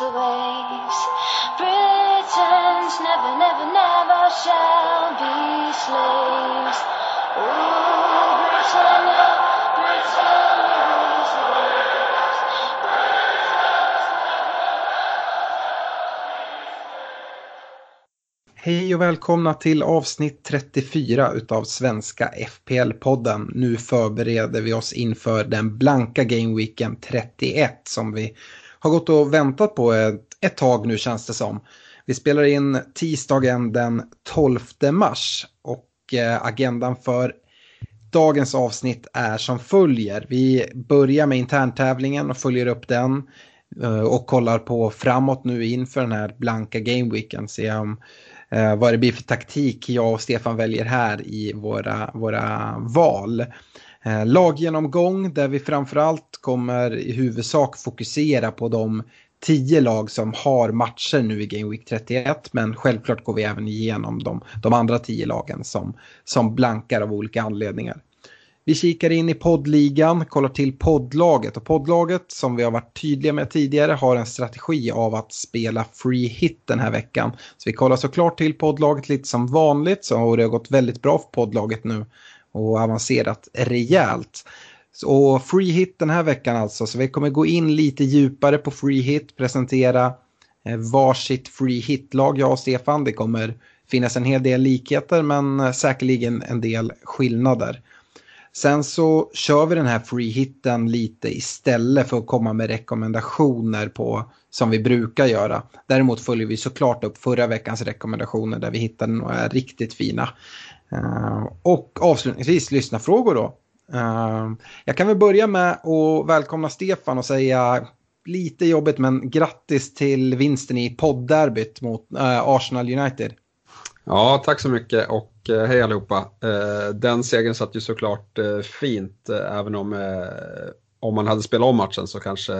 Rules the waves. Britons never, never, never shall be slaves. Ooh, Britannia, Britannia rules the waves. Hej och välkomna till avsnitt 34 utav Svenska FPL-podden. Nu förbereder vi oss inför den blanka Gameweeken 31 som vi har gått och väntat på ett, ett tag nu känns det som. Vi spelar in tisdagen den 12 mars och eh, agendan för dagens avsnitt är som följer. Vi börjar med interntävlingen och följer upp den eh, och kollar på framåt nu inför den här blanka Gameweeken. Se om eh, vad det blir för taktik jag och Stefan väljer här i våra, våra val. Eh, laggenomgång där vi framförallt kommer i huvudsak fokusera på de tio lag som har matcher nu i Game Week 31 men självklart går vi även igenom de, de andra tio lagen som, som blankar av olika anledningar. Vi kikar in i poddligan, kollar till poddlaget och poddlaget som vi har varit tydliga med tidigare har en strategi av att spela free hit den här veckan. Så vi kollar såklart till poddlaget lite som vanligt så det har gått väldigt bra för poddlaget nu och avancerat rejält. Och free hit den här veckan alltså, så vi kommer gå in lite djupare på free hit, presentera eh, varsitt free hit-lag, jag och Stefan. Det kommer finnas en hel del likheter men eh, säkerligen en del skillnader. Sen så kör vi den här free hitten lite istället för att komma med rekommendationer på som vi brukar göra. Däremot följer vi såklart upp förra veckans rekommendationer där vi hittade några riktigt fina. Ehm, och avslutningsvis lyssna frågor då. Ehm, jag kan väl börja med att välkomna Stefan och säga lite jobbigt men grattis till vinsten i poddderbyt mot eh, Arsenal United. Ja, tack så mycket och eh, hej allihopa. Eh, den segern satt ju såklart fint, även om om man hade spelat om matchen så kanske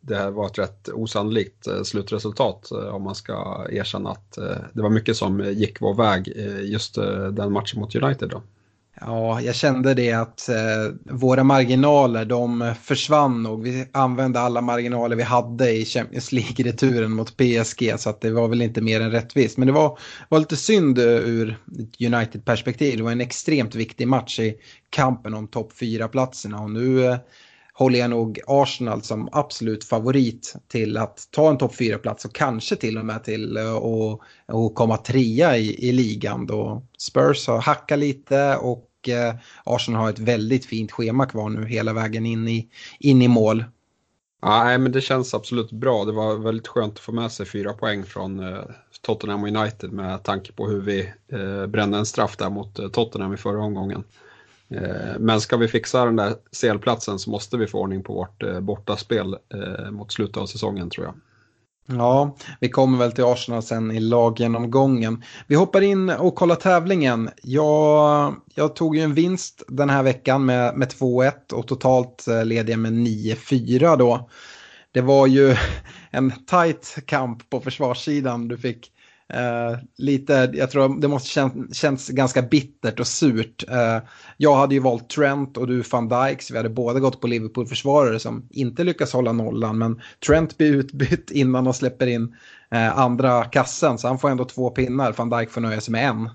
det här var ett rätt osannolikt eh, slutresultat eh, om man ska erkänna att eh, det var mycket som gick vår väg just den matchen mot United. Då. Ja, jag kände det att eh, våra marginaler de försvann och vi använde alla marginaler vi hade i Champions League-returen mot PSG så att det var väl inte mer än rättvist. Men det var, var lite synd ur United-perspektiv. Det var en extremt viktig match i kampen om topp 4-platserna och nu eh, håller jag nog Arsenal som absolut favorit till att ta en topp 4-plats och kanske till och med till eh, att och komma trea i, i ligan då Spurs har hackat lite och eh, Arsenal har ett väldigt fint schema kvar nu hela vägen in i, in i mål. Ja, men det känns absolut bra. Det var väldigt skönt att få med sig fyra poäng från eh, Tottenham och United med tanke på hur vi eh, brände en straff där mot eh, Tottenham i förra omgången. Eh, men ska vi fixa den där selplatsen så måste vi få ordning på vårt eh, bortaspel eh, mot slutet av säsongen tror jag. Ja, vi kommer väl till Arsenal sen i laggenomgången. Vi hoppar in och kollar tävlingen. Jag, jag tog ju en vinst den här veckan med, med 2-1 och totalt leder jag med 9-4 då. Det var ju en tight kamp på försvarssidan. Du fick eh, lite, jag tror det måste kän, känns ganska bittert och surt. Eh, jag hade ju valt Trent och du van Dijk så vi hade båda gått på Liverpool-försvarare som inte lyckas hålla nollan. Men Trent blir utbytt innan de släpper in eh, andra kassen så han får ändå två pinnar. Van Dijk får nöja sig med en.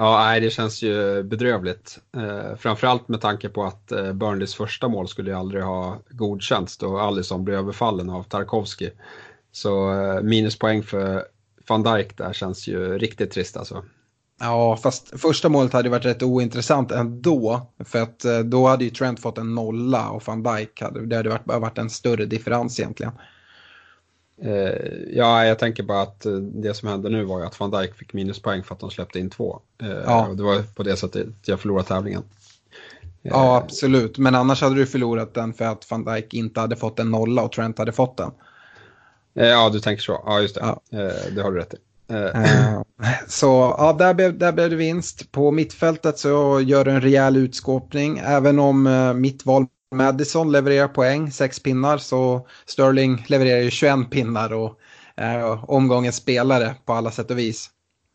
Ja, nej, det känns ju bedrövligt. Eh, framförallt med tanke på att eh, Burnleys första mål skulle ju aldrig ha godkänts då Alisson blev överfallen av Tarkovski. Så eh, minuspoäng för van Dijk där känns ju riktigt trist alltså. Ja, fast första målet hade varit rätt ointressant ändå. För att eh, då hade ju Trent fått en nolla och van Dijk hade, det hade varit, varit en större differens egentligen. Eh, ja, jag tänker bara att eh, det som hände nu var ju att van Dijk fick minuspoäng för att de släppte in två. Ja. Och det var på det sättet jag förlorade tävlingen. Ja, absolut. Men annars hade du förlorat den för att van Dijk inte hade fått en nolla och Trent hade fått den. Ja, du tänker så. Ja, just det. Ja. Det har du rätt i. Så ja, där blev, där blev det vinst. På mittfältet så gör du en rejäl utskåpning. Även om mitt val Madison levererar poäng, sex pinnar, så Sterling levererar ju 21 pinnar och är omgångens spelare på alla sätt och vis.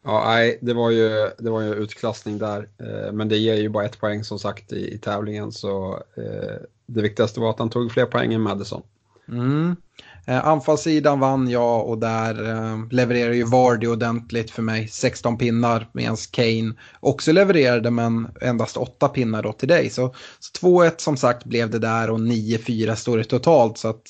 Ja, nej, det var ju, det var ju utklassning där. Eh, men det ger ju bara ett poäng som sagt i, i tävlingen. Så eh, det viktigaste var att han tog fler poäng än Madison. Mm. Eh, anfallssidan vann jag och där eh, levererar ju Vardy ordentligt för mig. 16 pinnar medan Kane också levererade men endast 8 pinnar då till dig. Så, så 2-1 som sagt blev det där och 9-4 står det totalt. Så att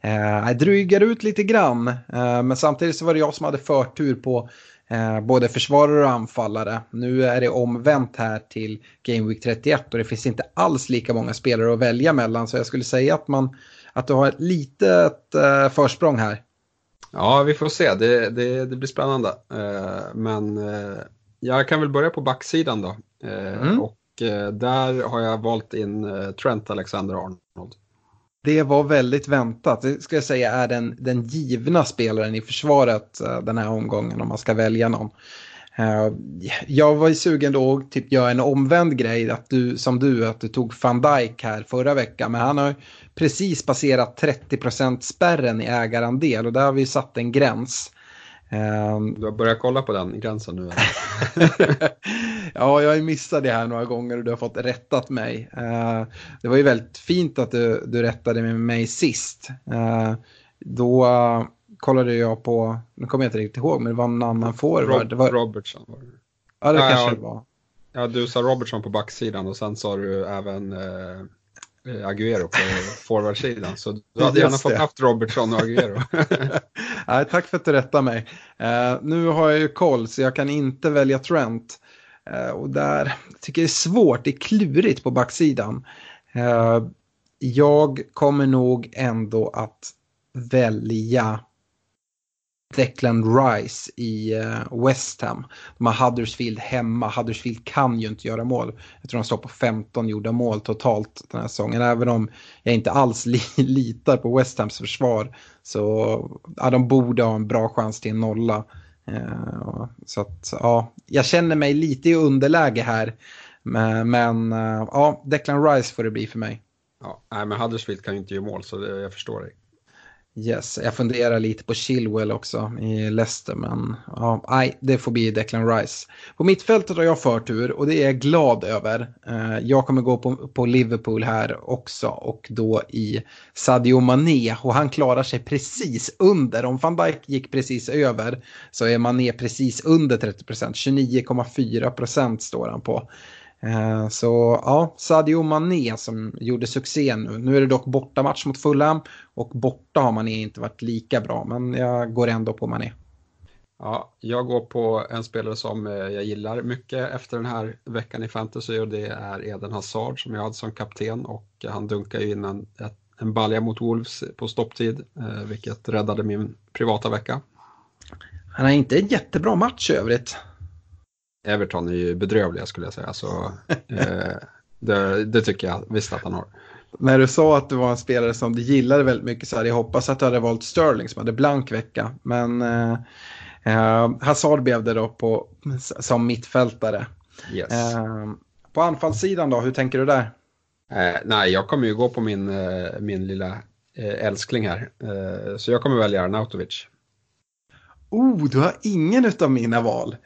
eh, jag drygar ut lite grann. Eh, men samtidigt så var det jag som hade förtur på Eh, både försvarare och anfallare. Nu är det omvänt här till Game Week 31 och det finns inte alls lika många spelare att välja mellan. Så jag skulle säga att, man, att du har ett litet eh, försprång här. Ja, vi får se. Det, det, det blir spännande. Eh, men eh, jag kan väl börja på backsidan då. Eh, mm. Och eh, där har jag valt in Trent Alexander-Arnold. Det var väldigt väntat. Det ska jag säga är den, den givna spelaren i försvaret den här omgången om man ska välja någon. Uh, jag var ju sugen då att typ göra en omvänd grej att du, som du, att du tog van Dijk här förra veckan. Men han har precis passerat 30% spärren i ägarandel och där har vi satt en gräns. Um, du har börjat kolla på den gränsen nu? ja, jag har missat det här några gånger och du har fått rättat mig. Uh, det var ju väldigt fint att du, du rättade med mig sist. Uh, då kollade jag på, nu kommer jag inte riktigt ihåg, men det var en annan forward. Rob. Robertson var det. Ja, det ja, kanske ja, det var. Ja, du sa Robertson på backsidan och sen sa du även eh, Eh, Aguero på forwardsidan. Så du hade gärna fått haft Robertson och Aguero. Nej, tack för att du rättar mig. Uh, nu har jag ju koll så jag kan inte välja Trent. Uh, och där tycker jag det är svårt, det är klurigt på backsidan. Uh, jag kommer nog ändå att välja Declan Rice i eh, West Ham. De har Huddersfield hemma. Huddersfield kan ju inte göra mål. Jag tror de står på 15 gjorda mål totalt den här säsongen. Även om jag inte alls li litar på West Hams försvar så ja, de borde ha en bra chans till en nolla. Eh, så att ja, jag känner mig lite i underläge här. Men, men eh, ja, Declan Rice får det bli för mig. Ja, nej, men Huddersfield kan ju inte göra mål så det, jag förstår dig. Yes, jag funderar lite på Chilwell också i Leicester, men ja, nej, det får bli Declan Rice. På mittfältet har jag förtur och det är jag glad över. Eh, jag kommer gå på, på Liverpool här också och då i Sadio Mané och han klarar sig precis under. Om van Dijk gick precis över så är Mané precis under 30 procent, 29,4 procent står han på. Eh, så ja, Sadio Mané som gjorde succé nu. Nu är det dock bortamatch mot Fulham och borta har Mané inte varit lika bra, men jag går ändå på Mané. Ja, jag går på en spelare som eh, jag gillar mycket efter den här veckan i fantasy och det är Eden Hazard som jag hade som kapten och han dunkar ju in en, en balja mot Wolves på stopptid, eh, vilket räddade min privata vecka. Han har inte en jättebra match i övrigt. Everton är ju bedrövliga skulle jag säga. Så, eh, det, det, tycker jag visst att han har. När du sa att du var en spelare som du gillade väldigt mycket så hade jag hoppats att du hade valt Sterling som hade blank vecka. Men eh, eh, Hazard blev det då på, som mittfältare. Yes. Eh, på anfallssidan då, hur tänker du där? Eh, nej, jag kommer ju gå på min, eh, min lilla eh, älskling här. så jag kommer välja Arnautovic. Oh, du har ingen av mina val.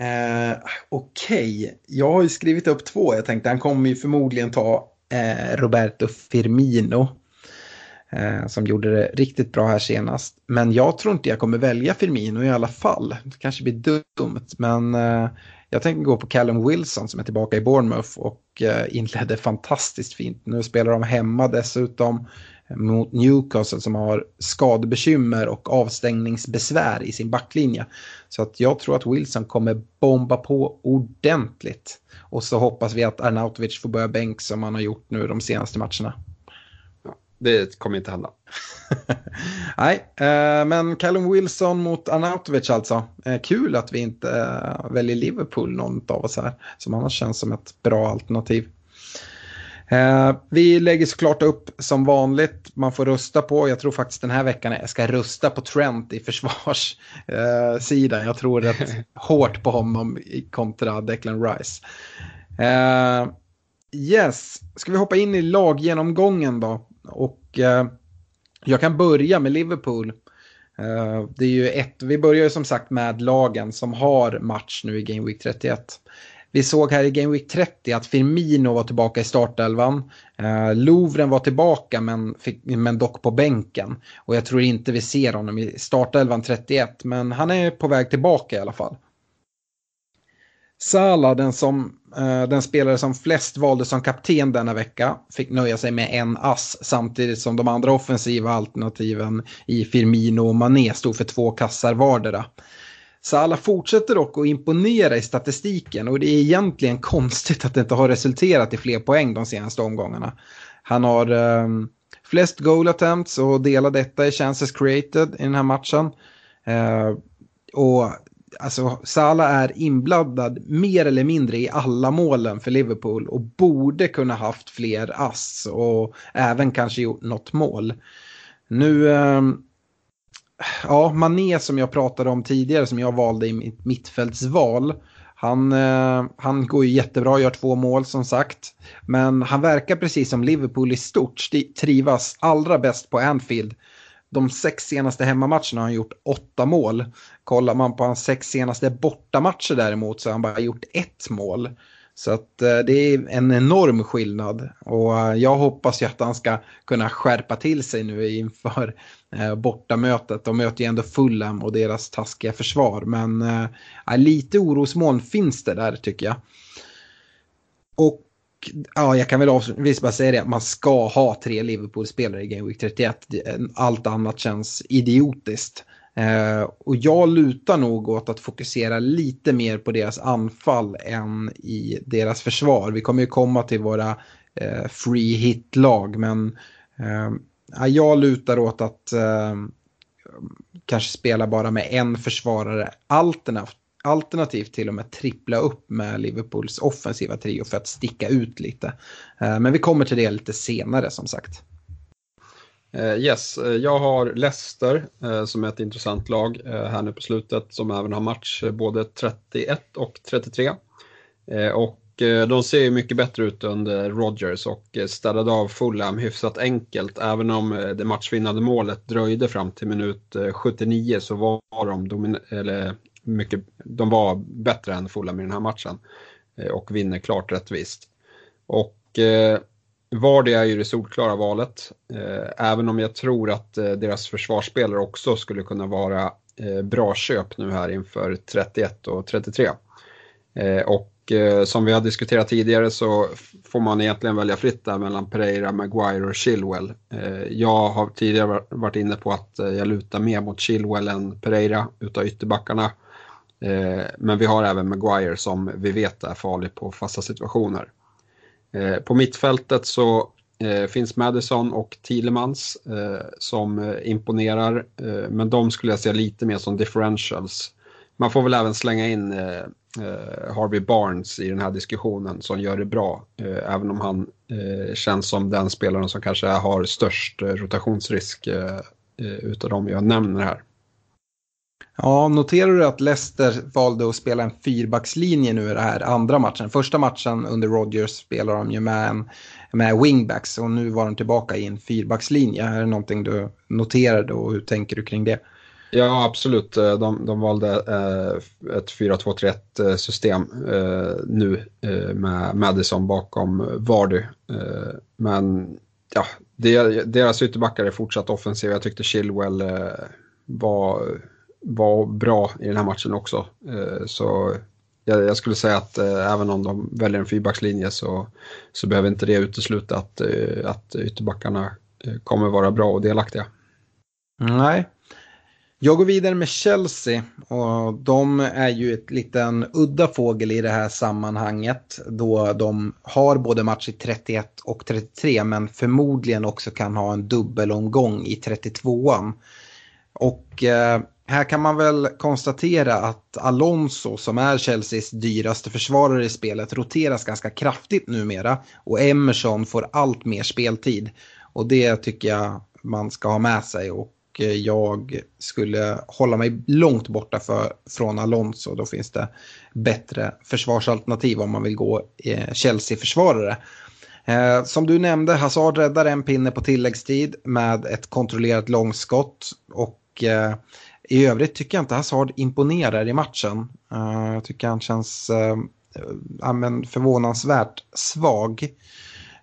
Eh, Okej, okay. jag har ju skrivit upp två. Jag tänkte han kommer ju förmodligen ta eh, Roberto Firmino. Eh, som gjorde det riktigt bra här senast. Men jag tror inte jag kommer välja Firmino i alla fall. Det kanske blir dumt, men eh, jag tänker gå på Callum Wilson som är tillbaka i Bournemouth och eh, inledde fantastiskt fint. Nu spelar de hemma dessutom mot Newcastle som har skadebekymmer och avstängningsbesvär i sin backlinje. Så att jag tror att Wilson kommer bomba på ordentligt. Och så hoppas vi att Arnautovic får börja bänk som han har gjort nu de senaste matcherna. Ja, det kommer inte hända. Nej, eh, men Callum Wilson mot Arnautovic alltså. Eh, kul att vi inte eh, väljer Liverpool någon av oss här. Som annars känns som ett bra alternativ. Eh, vi lägger såklart upp som vanligt, man får rösta på, jag tror faktiskt den här veckan jag ska rösta på Trent i försvarssidan. Eh, jag tror rätt hårt på honom kontra Declan Rice. Eh, yes, ska vi hoppa in i laggenomgången då? Och eh, jag kan börja med Liverpool. Uh, det är ju ett, vi börjar ju som sagt med lagen som har match nu i Game Week 31. Vi såg här i Game Week 30 att Firmino var tillbaka i startelvan. Eh, Lovren var tillbaka men, fick, men dock på bänken. Och jag tror inte vi ser honom i startelvan 31 men han är på väg tillbaka i alla fall. Salah, den, som, eh, den spelare som flest valde som kapten denna vecka, fick nöja sig med en ass samtidigt som de andra offensiva alternativen i Firmino och Mané stod för två kassar vardera. Salah fortsätter dock att imponera i statistiken och det är egentligen konstigt att det inte har resulterat i fler poäng de senaste omgångarna. Han har um, flest goal attempts och delar detta i chances created i den här matchen. Uh, och alltså Salah är inblandad mer eller mindre i alla målen för Liverpool och borde kunna haft fler ass och även kanske gjort något mål. Nu um, ja, Mané som jag pratade om tidigare som jag valde i mitt mittfältsval. Han, eh, han går ju jättebra, gör två mål som sagt. Men han verkar precis som Liverpool i stort trivas allra bäst på Anfield. De sex senaste hemmamatcherna har han gjort åtta mål. Kollar man på hans sex senaste bortamatcher däremot så har han bara gjort ett mål. Så att eh, det är en enorm skillnad och eh, jag hoppas ju att han ska kunna skärpa till sig nu inför eh, bortamötet. De möter ju ändå Fulham och deras taskiga försvar men lite orosmoln finns det där tycker jag. Och ja, jag kan väl avslutningsvis bara säga det att man ska ha tre Liverpool-spelare i Game Week 31. Allt annat känns idiotiskt. Eh, och jag lutar nog åt att fokusera lite mer på deras anfall än i deras försvar. Vi kommer ju komma till våra eh, free hit-lag men eh, jag lutar åt att eh, kanske spela bara med en försvarare alternativt alternativt till och med trippla upp med Liverpools offensiva trio för att sticka ut lite. Eh, men vi kommer till det lite senare som sagt. Uh, yes, uh, jag har Leicester uh, som är ett intressant lag här nu på slutet som även har match både 31 och 33. och de ser ju mycket bättre ut under Rodgers och städade av Fulham hyfsat enkelt. Även om det matchvinnande målet dröjde fram till minut 79 så var de, eller mycket, de var bättre än Fulham i den här matchen och vinner klart rättvist. Och Vardy är ju det solklara valet, eh, även om jag tror att eh, deras försvarsspelare också skulle kunna vara eh, bra köp nu här inför 31 och 33. Och som vi har diskuterat tidigare så får man egentligen välja fritt där mellan Pereira, Maguire och Chilwell. Jag har tidigare varit inne på att jag lutar mer mot Chilwell än Pereira utav ytterbackarna. Men vi har även Maguire som vi vet är farlig på fasta situationer. Eh, på mittfältet så eh, finns Madison och Thielemans eh, som imponerar, men de skulle jag säga lite mer som differentials. Man får väl även slänga in Harvey Barnes i den här diskussionen som gör det bra, även om han känns som den spelaren som kanske har störst rotationsrisk utav de jag nämner här. Ja, noterar du att Leicester valde att spela en fyrbackslinje nu i den här andra matchen? Första matchen under Rodgers spelade de ju med, en, med wingbacks och nu var de tillbaka i en fyrbackslinje. Är det någonting du noterade och hur tänker du kring det? Ja, absolut. Eh, de, de valde eh, ett 4-2-3-1 eh, system nu med Madison bakom Vardy. Men ja, deras ytterbackar är fortsatt offensiva. Jag tyckte Chilwell var var bra i den här matchen också. Eh, så jag, skulle säga att eh, även om de väljer en fyrbackslinje så, så behöver inte det utesluta att, eh, att ytterbackarna kommer vara bra och delaktiga. Nej. Jag går vidare med Chelsea och de är ju ett liten udda fågel i det här sammanhanget då de har både match i 31 och 33 men förmodligen också kan ha en dubbelomgång i 32an. Och eh, här kan man väl konstatera att Alonso som är Chelseas dyraste försvarare i spelet roteras ganska kraftigt numera och Emerson får allt mer speltid. Och det tycker jag man ska ha med sig och jag skulle hålla mig långt borta för, från Alonso. Då finns det bättre försvarsalternativ om man vill gå eh, Chelsea-försvarare. Eh, som du nämnde, Hazard räddar en pinne på tilläggstid med ett kontrollerat långskott. Och eh, i övrigt tycker jag inte Hazard imponerar i matchen. Eh, jag tycker han känns eh, förvånansvärt svag.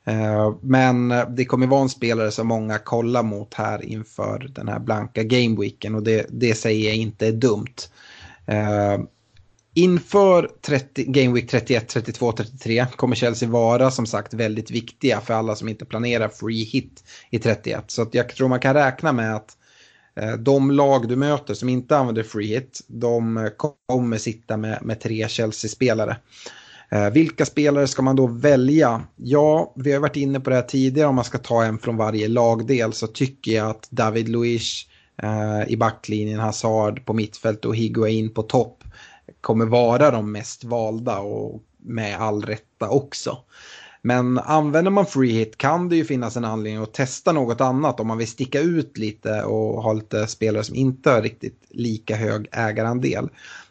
Eh, men det kommer vara en spelare som många kollar mot här inför den här blanka gameweeken och det, det säger jag inte är dumt. Eh, inför 30, Gameweek 31, 32, 33 kommer Chelsea vara som sagt väldigt viktiga för alla som inte planerar free hit i 31. Så att jag tror man kan räkna med att Eh, de lag du möter som inte använder free hit, de eh, kommer sitta med, med tre Chelsea-spelare. Eh, vilka spelare ska man då välja? Ja, vi har varit inne på det här tidigare om man ska ta en från varje lagdel så tycker jag att David Luiz eh, i backlinjen, Hazard på mittfält och Higuain på topp kommer vara de mest valda och med all rätta också. Men använder man free hit kan det ju finnas en anledning att testa något annat om man vill sticka ut lite och ha lite spelare som inte har riktigt lika hög ägarandel.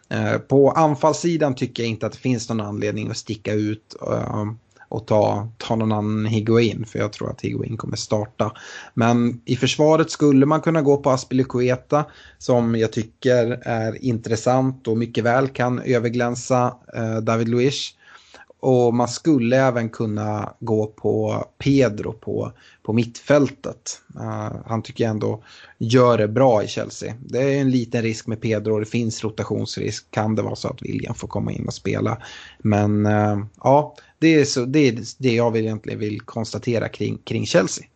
Eh, på anfallssidan tycker jag inte att det finns någon anledning att sticka ut eh, och ta, ta någon annan Higuain för jag tror att Higuain kommer starta. Men i försvaret skulle man kunna gå på Aspilicueta som jag tycker är intressant och mycket väl kan överglänsa eh, David Luiz. Och man skulle även kunna gå på Pedro på, på mittfältet. Uh, han tycker jag ändå gör det bra i Chelsea. Det är en liten risk med Pedro och det finns rotationsrisk. Kan det vara så att William får komma in och spela. Men uh, ja, det är, så, det är det jag vill, egentligen vill konstatera kring, kring Chelsea.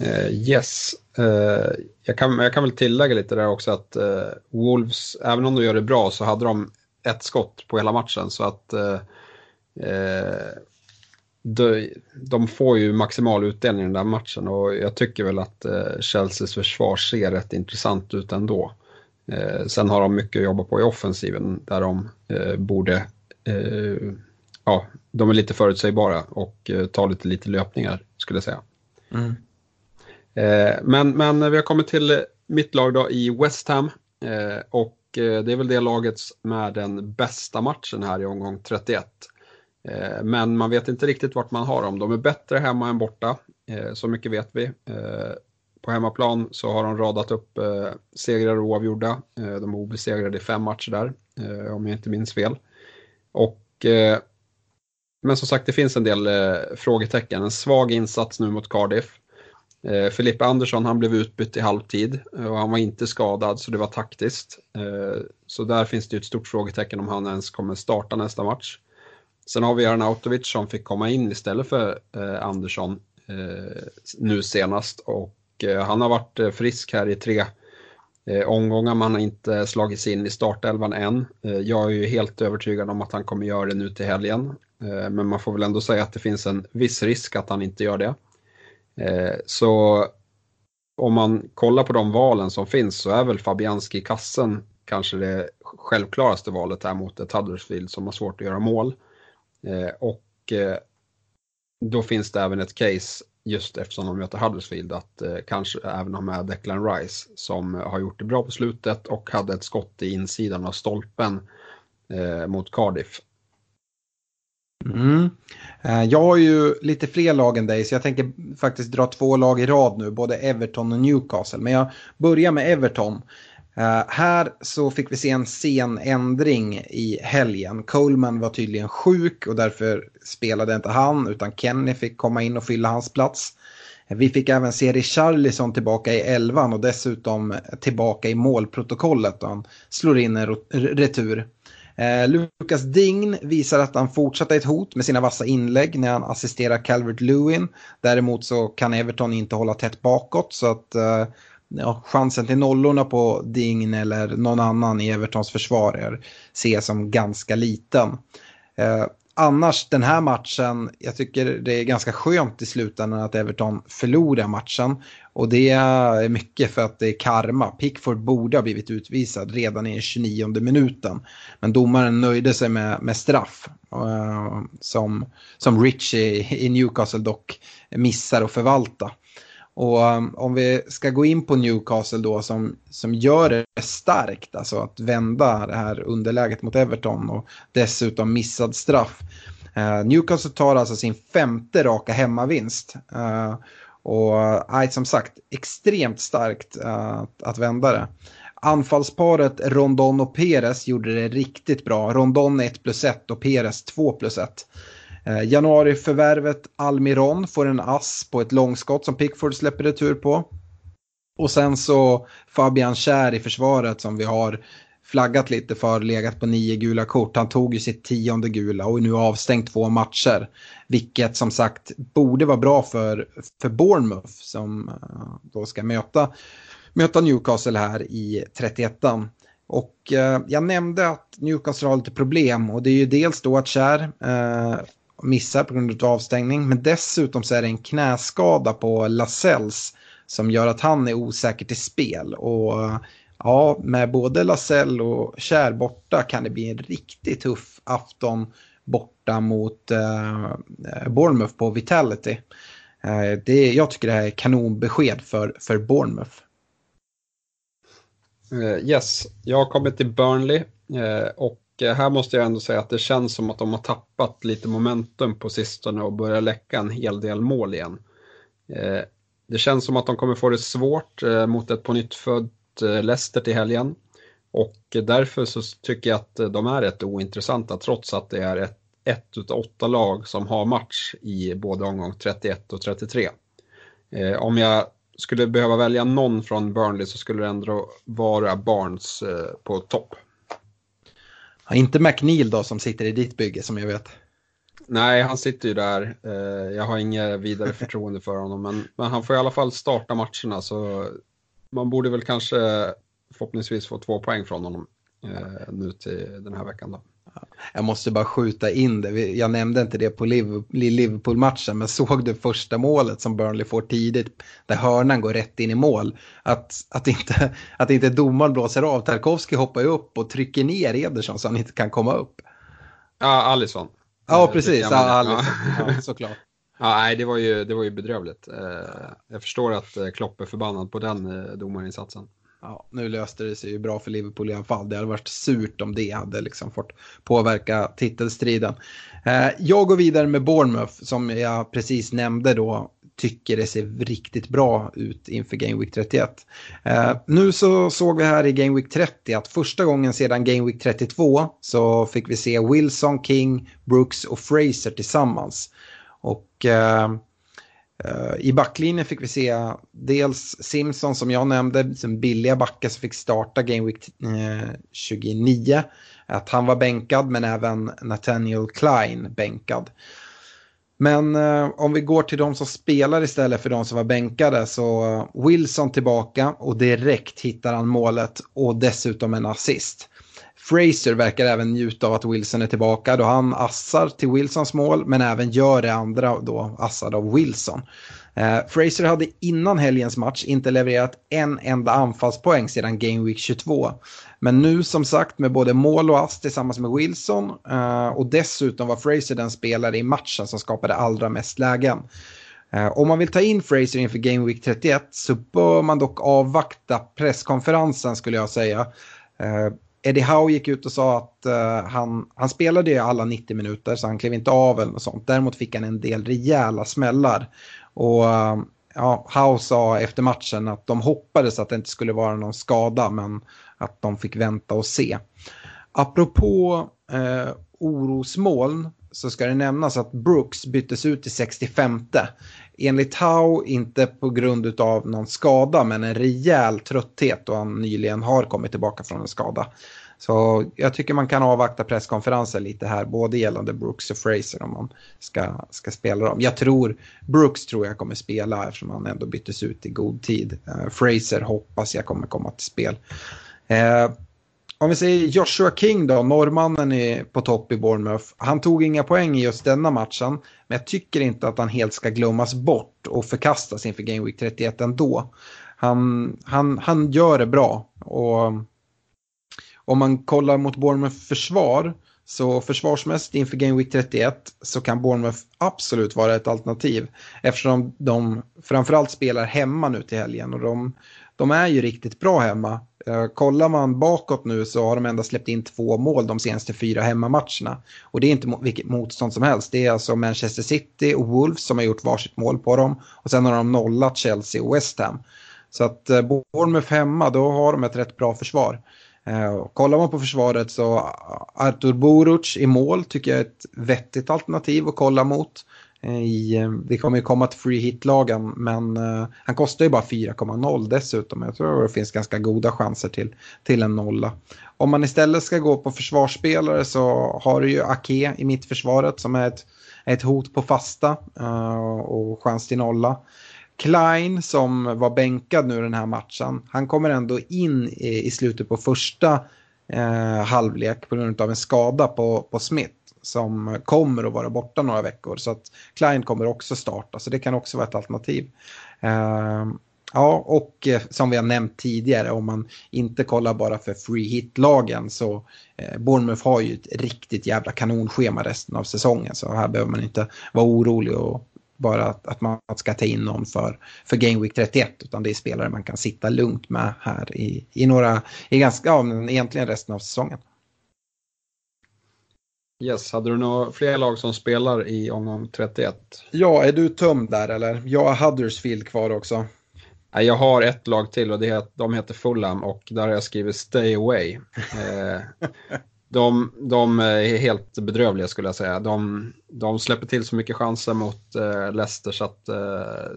Uh, yes, uh, jag, kan, jag kan väl tillägga lite där också att uh, Wolves, även om de gör det bra så hade de ett skott på hela matchen. Så att eh, eh, de, de, får ju maximal utdelning i den där matchen och jag tycker väl att eh, Chelseas försvar ser rätt intressant ut ändå. Eh, sen har de mycket att jobba på i offensiven där de eh, borde, eh, ja, de är lite förutsägbara och eh, tar lite, lite löpningar skulle jag säga. Mm. Men, men vi har kommit till mitt lag då i West Ham och Eh, det är väl det laget med den bästa matchen här i omgång 31. Eh, men man vet inte riktigt vart man har dem. De är bättre hemma än borta, eh, så mycket vet vi. På hemmaplan så har de radat upp segrar och oavgjorda. De är obesegrade i fem matcher där, om jag inte minns fel. Och, men som sagt, det finns en del frågetecken. En svag insats nu mot Cardiff. Eh, Filippe Andersson han blev utbytt i halvtid eh, och han var inte skadad så det var taktiskt. Eh, så där finns det ett stort frågetecken om han ens kommer starta nästa match. Sen har vi Arnautovic som fick komma in istället för eh, Andersson eh, nu senast och eh, han har varit frisk här i tre omgångar men han har inte slagit sig in i startelvan än. Jag är ju helt övertygad om att han kommer göra det nu till helgen. Men man får väl ändå säga att det finns en viss risk att han inte gör det. Eh, så om man kollar på de valen som finns så är väl Fabianski i kassen kanske det självklaraste valet här mot ett Huddersfield som har svårt att göra mål. Eh, och eh, då finns det även ett case just eftersom de möter Huddersfield att eh, kanske även ha med Declan Rice som eh, har gjort det bra på slutet och hade ett skott i insidan av stolpen eh, mot Cardiff Mm. Eh, jag har ju lite fler lag än dig så jag tänker faktiskt dra två lag i rad nu, både Everton och Newcastle. Men jag börjar med Everton. Eh, här så fick vi se en sen ändring i helgen. Coleman var tydligen sjuk och därför spelade inte han utan Kenny fick komma in och fylla hans plats. Eh, vi fick även se Richarlison tillbaka i elvan och dessutom tillbaka i målprotokollet. Han slår in en retur. Eh, Lukas Dign visar att han fortsatt är ett hot med sina vassa inlägg när han assisterar Calvert Lewin. Däremot så kan Everton inte hålla tätt bakåt så att eh, ja, chansen till nollorna på Dign eller någon annan i Evertons försvar är, ses som ganska liten. Eh, annars den här matchen, jag tycker det är ganska skönt i slutändan att Everton förlorar matchen. Och det är mycket för att det är karma. Pickford borde ha blivit utvisad redan i 29 minuten. Men domaren nöjde sig med, med straff. Uh, som, som Rich i, i Newcastle dock missar att förvalta. Och um, om vi ska gå in på Newcastle då som, som gör det starkt, alltså att vända det här underläget mot Everton och dessutom missad straff. Uh, Newcastle tar alltså sin femte raka hemmavinst. Uh, och uh, som sagt, extremt starkt uh, att vända det. Anfallsparet Rondon och Perez gjorde det riktigt bra. Rondon 1 plus 1 och Perez 2 plus 1. Eh, januariförvärvet Almiron får en ass på ett långskott som Pickford släpper retur på. Och sen så Fabian Kär i försvaret som vi har flaggat lite för, legat på nio gula kort. Han tog ju sitt tionde gula och är nu avstängt två matcher. Vilket som sagt borde vara bra för, för Bournemouth som eh, då ska möta, möta Newcastle här i 31 och eh, jag nämnde att Newcastle har lite problem och det är ju dels då att Kär eh, missar på grund av avstängning. Men dessutom så är det en knäskada på Lasells som gör att han är osäker till spel. Och eh, ja, med både Lasell och Kär borta kan det bli en riktigt tuff afton borta mot eh, eh, Bournemouth på Vitality. Eh, det, jag tycker det här är kanonbesked för, för Bournemouth. Uh, yes, jag har kommit till Burnley uh, och här måste jag ändå säga att det känns som att de har tappat lite momentum på sistone och börjar läcka en hel del mål igen. Det känns som att de kommer få det svårt mot ett på nytt född Leicester till helgen. Och därför så tycker jag att de är rätt ointressanta trots att det är ett, ett utav åtta lag som har match i både omgång 31 och 33. Om jag skulle behöva välja någon från Burnley så skulle det ändå vara Barnes på topp. Ja, inte McNeil då som sitter i ditt bygge som jag vet. Nej, han sitter ju där. Eh, jag har inget vidare förtroende för honom, men, men han får i alla fall starta matcherna så man borde väl kanske förhoppningsvis få två poäng från honom eh, nu till den här veckan. Då. Jag måste bara skjuta in det. Jag nämnde inte det på Liverpool-matchen, men såg du första målet som Burnley får tidigt, där hörnan går rätt in i mål. Att, att, inte, att inte domaren blåser av. Tarkovsky hoppar upp och trycker ner Ederson så han inte kan komma upp. Ja, Alisson. Ja, precis. Ja, Alisson. Ja, såklart. Ja, nej, det var ju, det var ju bedrövligt. Eh, jag förstår att eh, Klopp är förbannad på den eh, domarinsatsen. Ja, nu löste det sig ju bra för Liverpool i alla fall. Det hade varit surt om det hade liksom fått påverka titelstriden. Eh, jag går vidare med Bournemouth som jag precis nämnde då tycker det ser riktigt bra ut inför Game Week 31. Eh, nu så såg vi här i Game Week 30 att första gången sedan Game Week 32 så fick vi se Wilson, King, Brooks och Fraser tillsammans. Och eh, eh, I backlinjen fick vi se dels Simpson som jag nämnde, som billiga backar som fick starta Game Week eh, 29. Att han var bänkad men även Nathaniel Klein bänkad. Men eh, om vi går till de som spelar istället för de som var bänkade så Wilson tillbaka och direkt hittar han målet och dessutom en assist. Fraser verkar även njuta av att Wilson är tillbaka då han assar till Wilsons mål men även gör det andra då assad av Wilson. Eh, Fraser hade innan helgens match inte levererat en enda anfallspoäng sedan Game Week 22. Men nu som sagt med både mål och ass tillsammans med Wilson eh, och dessutom var Fraser den spelare i matchen som skapade allra mest lägen. Eh, om man vill ta in Fraser inför Game Week 31 så bör man dock avvakta presskonferensen skulle jag säga. Eh, Eddie Howe gick ut och sa att uh, han, han spelade ju alla 90 minuter så han klev inte av eller något sånt. Däremot fick han en del rejäla smällar. Och uh, ja, Howe sa efter matchen att de hoppades att det inte skulle vara någon skada men att de fick vänta och se. Apropå uh, orosmoln så ska det nämnas att Brooks byttes ut till 65. Enligt Howe inte på grund av någon skada men en rejäl trötthet och han nyligen har kommit tillbaka från en skada. Så jag tycker man kan avvakta presskonferensen lite här, både gällande Brooks och Fraser om man ska, ska spela dem. Jag tror, Brooks tror jag kommer spela eftersom han ändå byttes ut i god tid. Uh, Fraser hoppas jag kommer komma till spel. Eh, om vi säger Joshua King då, norrmannen är på topp i Bournemouth. Han tog inga poäng i just denna matchen, men jag tycker inte att han helt ska glömmas bort och förkastas inför Game Week 31 ändå. Han, han, han gör det bra och om man kollar mot Bournemouth försvar så försvarsmässigt inför Game Week 31 så kan Bournemouth absolut vara ett alternativ eftersom de framförallt spelar hemma nu till helgen och de, de är ju riktigt bra hemma. Eh, kollar man bakåt nu så har de endast släppt in två mål de senaste fyra hemmamatcherna. Och det är inte vilket motstånd som helst. Det är alltså Manchester City och Wolves som har gjort varsitt mål på dem. Och sen har de nollat Chelsea och West Ham. Så att eh, Bournemouth hemma, då har de ett rätt bra försvar. Eh, kollar man på försvaret så Artur Boruc i mål tycker jag är ett vettigt alternativ att kolla mot. I, eh, det kommer ju komma till free hit-lagen men uh, han kostar ju bara 4,0 dessutom. Jag tror det finns ganska goda chanser till, till en nolla. Om man istället ska gå på försvarsspelare så har du ju Ake i mittförsvaret som är ett, ett hot på fasta uh, och chans till nolla. Klein som var bänkad nu den här matchen, han kommer ändå in i, i slutet på första uh, halvlek på grund av en skada på, på Smith som kommer att vara borta några veckor. Så att Klein kommer också starta, så det kan också vara ett alternativ. Ehm, ja, och eh, som vi har nämnt tidigare, om man inte kollar bara för free hit-lagen så eh, Bournemouth har ju ett riktigt jävla kanonschema resten av säsongen. Så här behöver man inte vara orolig och bara att, att man ska ta in någon för, för Game Week 31 utan det är spelare man kan sitta lugnt med här i, i några, i ganska, ja, egentligen resten av säsongen. Yes, hade du några fler lag som spelar i omgång 31? Ja, är du tömd där eller? Jag har Huddersfield kvar också. Jag har ett lag till och det, de heter Fulham och där har jag skrivit Stay Away. Eh, de, de är helt bedrövliga skulle jag säga. De, de släpper till så mycket chanser mot eh, Leicester så att, eh,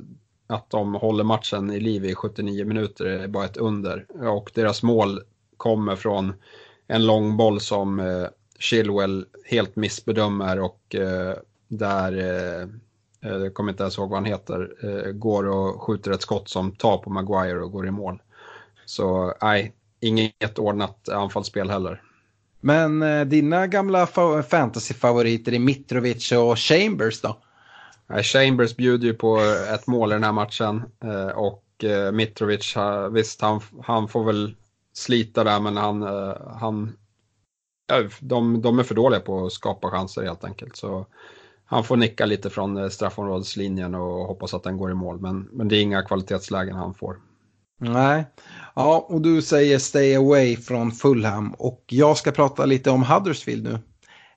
att de håller matchen i liv i 79 minuter är bara ett under. Och deras mål kommer från en lång boll som Chilwell helt missbedömer och eh, där, eh, jag kommer inte ens ihåg vad han heter, eh, går och skjuter ett skott som tar på Maguire och går i mål. Så nej, inget ordnat anfallsspel heller. Men eh, dina gamla fantasyfavoriter är Mitrovic och Chambers då? Chambers bjuder ju på ett mål i den här matchen eh, och eh, Mitrovic, visst han, han får väl slita där men han, han de, de är för dåliga på att skapa chanser helt enkelt. Så han får nicka lite från eh, straffområdeslinjen och hoppas att den går i mål. Men, men det är inga kvalitetslägen han får. Nej, ja, och du säger stay away från Fulham och jag ska prata lite om Huddersfield nu.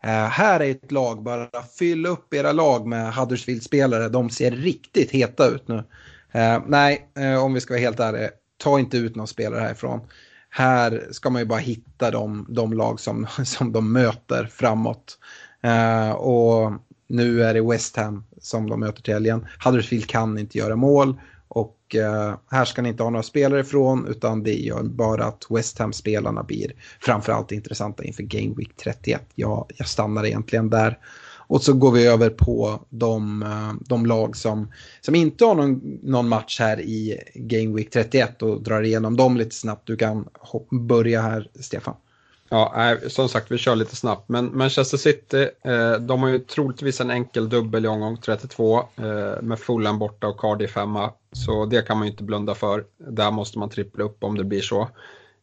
Eh, här är ett lag, bara fyll upp era lag med Huddersfield-spelare. De ser riktigt heta ut nu. Eh, nej, eh, om vi ska vara helt ärliga, ta inte ut någon spelare härifrån. Här ska man ju bara hitta de, de lag som, som de möter framåt. Eh, och nu är det West Ham som de möter till helgen. Huddersfield kan inte göra mål och eh, här ska ni inte ha några spelare ifrån utan det gör bara att West Ham-spelarna blir framförallt intressanta inför Game Week 31. Jag, jag stannar egentligen där. Och så går vi över på de, eh, de lag som, som inte har någon, någon match här i Game Week 31 och drar igenom dem lite snabbt. Du kan börja här, Stefan. Ja, som sagt, vi kör lite snabbt. Men Manchester City, eh, de har ju troligtvis en enkel dubbel i omgång 32 eh, med Fulham borta och Cardiff hemma. Så det kan man ju inte blunda för. Där måste man trippla upp om det blir så.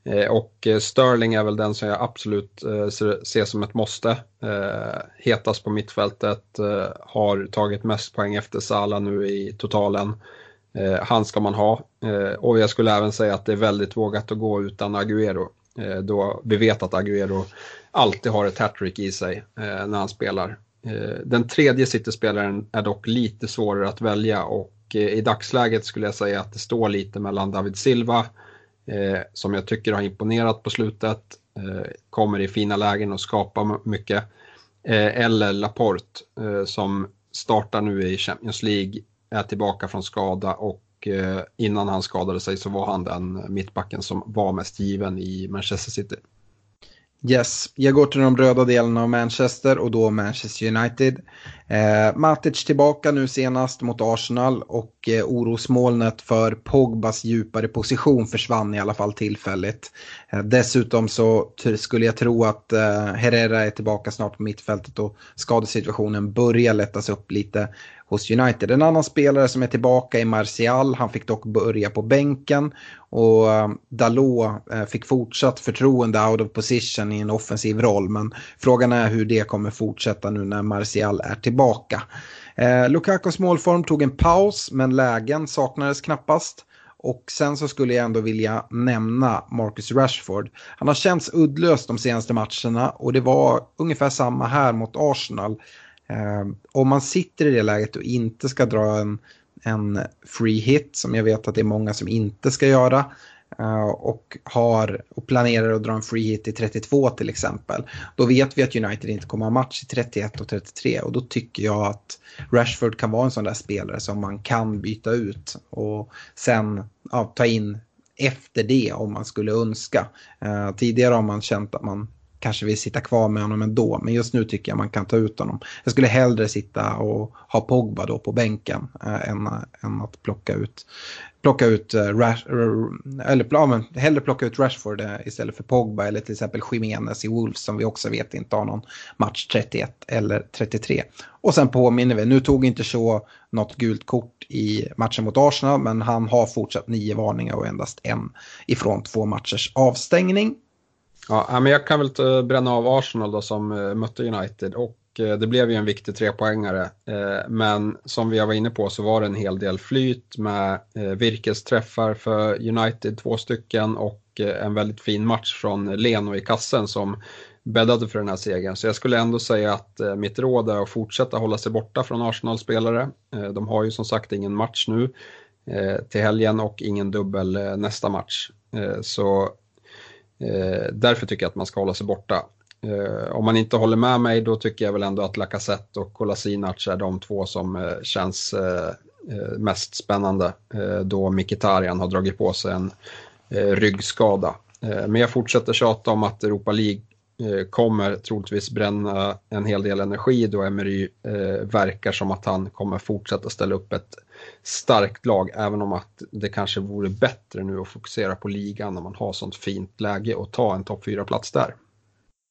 Eh, och eh, Sterling är väl den som jag absolut eh, ser som ett måste. Hetast på mittfältet, har tagit mest poäng efter Salah nu i totalen. Han ska man ha. Och jag skulle även säga att det är väldigt vågat att gå utan Agüero. Då vi vet att Agüero alltid har ett hattrick i sig när han spelar. Den tredje City-spelaren är dock lite svårare att välja och i dagsläget skulle jag säga att det står lite mellan David Silva Eh, som jag tycker har imponerat på slutet, eh, kommer i fina lägen och skapar mycket. Eh, eller Laporte som startar nu i Champions League, är tillbaka från skada och Eh, innan han skadade sig så var han den mittbacken som var mest given i Manchester City. Yes, jag går till de röda delarna av Manchester och då Manchester United. Eh, Matic tillbaka nu senast mot Arsenal och eh, orosmolnet för Pogbas djupare position försvann i alla fall tillfälligt. Eh, dessutom så skulle jag tro att eh, Herrera är tillbaka snart på mittfältet och skadesituationen börjar lättas upp lite hos United. En annan spelare som är tillbaka är Martial. Han fick dock börja på bänken och eh, Dalot eh, fick fortsatt förtroende out of position i en offensiv roll. Men frågan är hur det kommer fortsätta nu när Martial är tillbaka. Eh, Lukakos målform tog en paus men lägen saknades knappast. Och sen så skulle jag ändå vilja nämna Marcus Rashford. Han har känts uddlös de senaste matcherna och det var ungefär samma här mot Arsenal. Eh, om man sitter i det läget och inte ska dra en, en free hit som jag vet att det är många som inte ska göra eh, och, har, och planerar att dra en free hit i 32 till exempel. Då vet vi att United inte kommer ha match i 31 och 33 och då tycker jag att Rashford kan vara en sån där spelare som man kan byta ut och sen ja, ta in efter det om man skulle önska. Eh, tidigare har man känt att man kanske vill sitta kvar med honom ändå. Men just nu tycker jag man kan ta ut honom. Jag skulle hellre sitta och ha Pogba då på bänken äh, än, än att plocka ut plocka ut äh, Rash, eh, eller ja, men hellre plocka ut Rashford äh, istället för Pogba eller till exempel Jimenez i Wolves som vi också vet inte har någon match 31 eller 33. Och sen påminner vi, nu tog inte så något gult kort i matchen mot Arsenal men han har fortsatt nio varningar och endast en ifrån två matchers avstängning. Ja, men jag kan väl eh, bränna av Arsenal då som eh, mötte United och eh, det blev ju en viktig trepoängare. Men som vi var inne på så var det en hel del flyt med virkesträffar för United, två stycken och en väldigt fin match från Leno i kassen som bäddade för den här segern. Så jag skulle ändå säga att mitt råd är att fortsätta hålla sig borta från Arsenal-spelare. De har ju som sagt ingen match nu till helgen och ingen dubbel nästa match. Så Eh, därför tycker jag att man ska hålla sig borta. Eh, om man inte håller med mig då tycker jag väl ändå att Lacazette och Kolasinac är de två som eh, känns eh, eh mest spännande eh, då Mkhitaryan har dragit på sig en eh, ryggskada. men jag fortsätter tjata om att Europa League Eh, kommer troligtvis bränna en hel del energi då Emery eh, verkar som att han kommer fortsätta ställa upp ett starkt lag, även om att det kanske vore bättre nu att fokusera på ligan när man har sånt fint läge och ta en topp 4-plats där.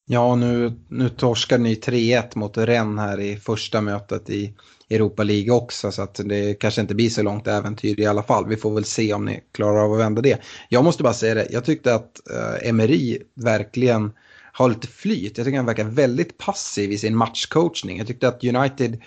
Ja, nu, nu torskar ni 3-1 mot Rennes här i första mötet i Europa League också, så att det kanske inte blir så långt äventyr i alla fall. Vi får väl se om ni klarar av att vända det. Jag måste bara säga det, jag tyckte att eh, Emery verkligen har lite flyt. Jag tycker han verkar väldigt passiv i sin matchcoachning. Jag tyckte att United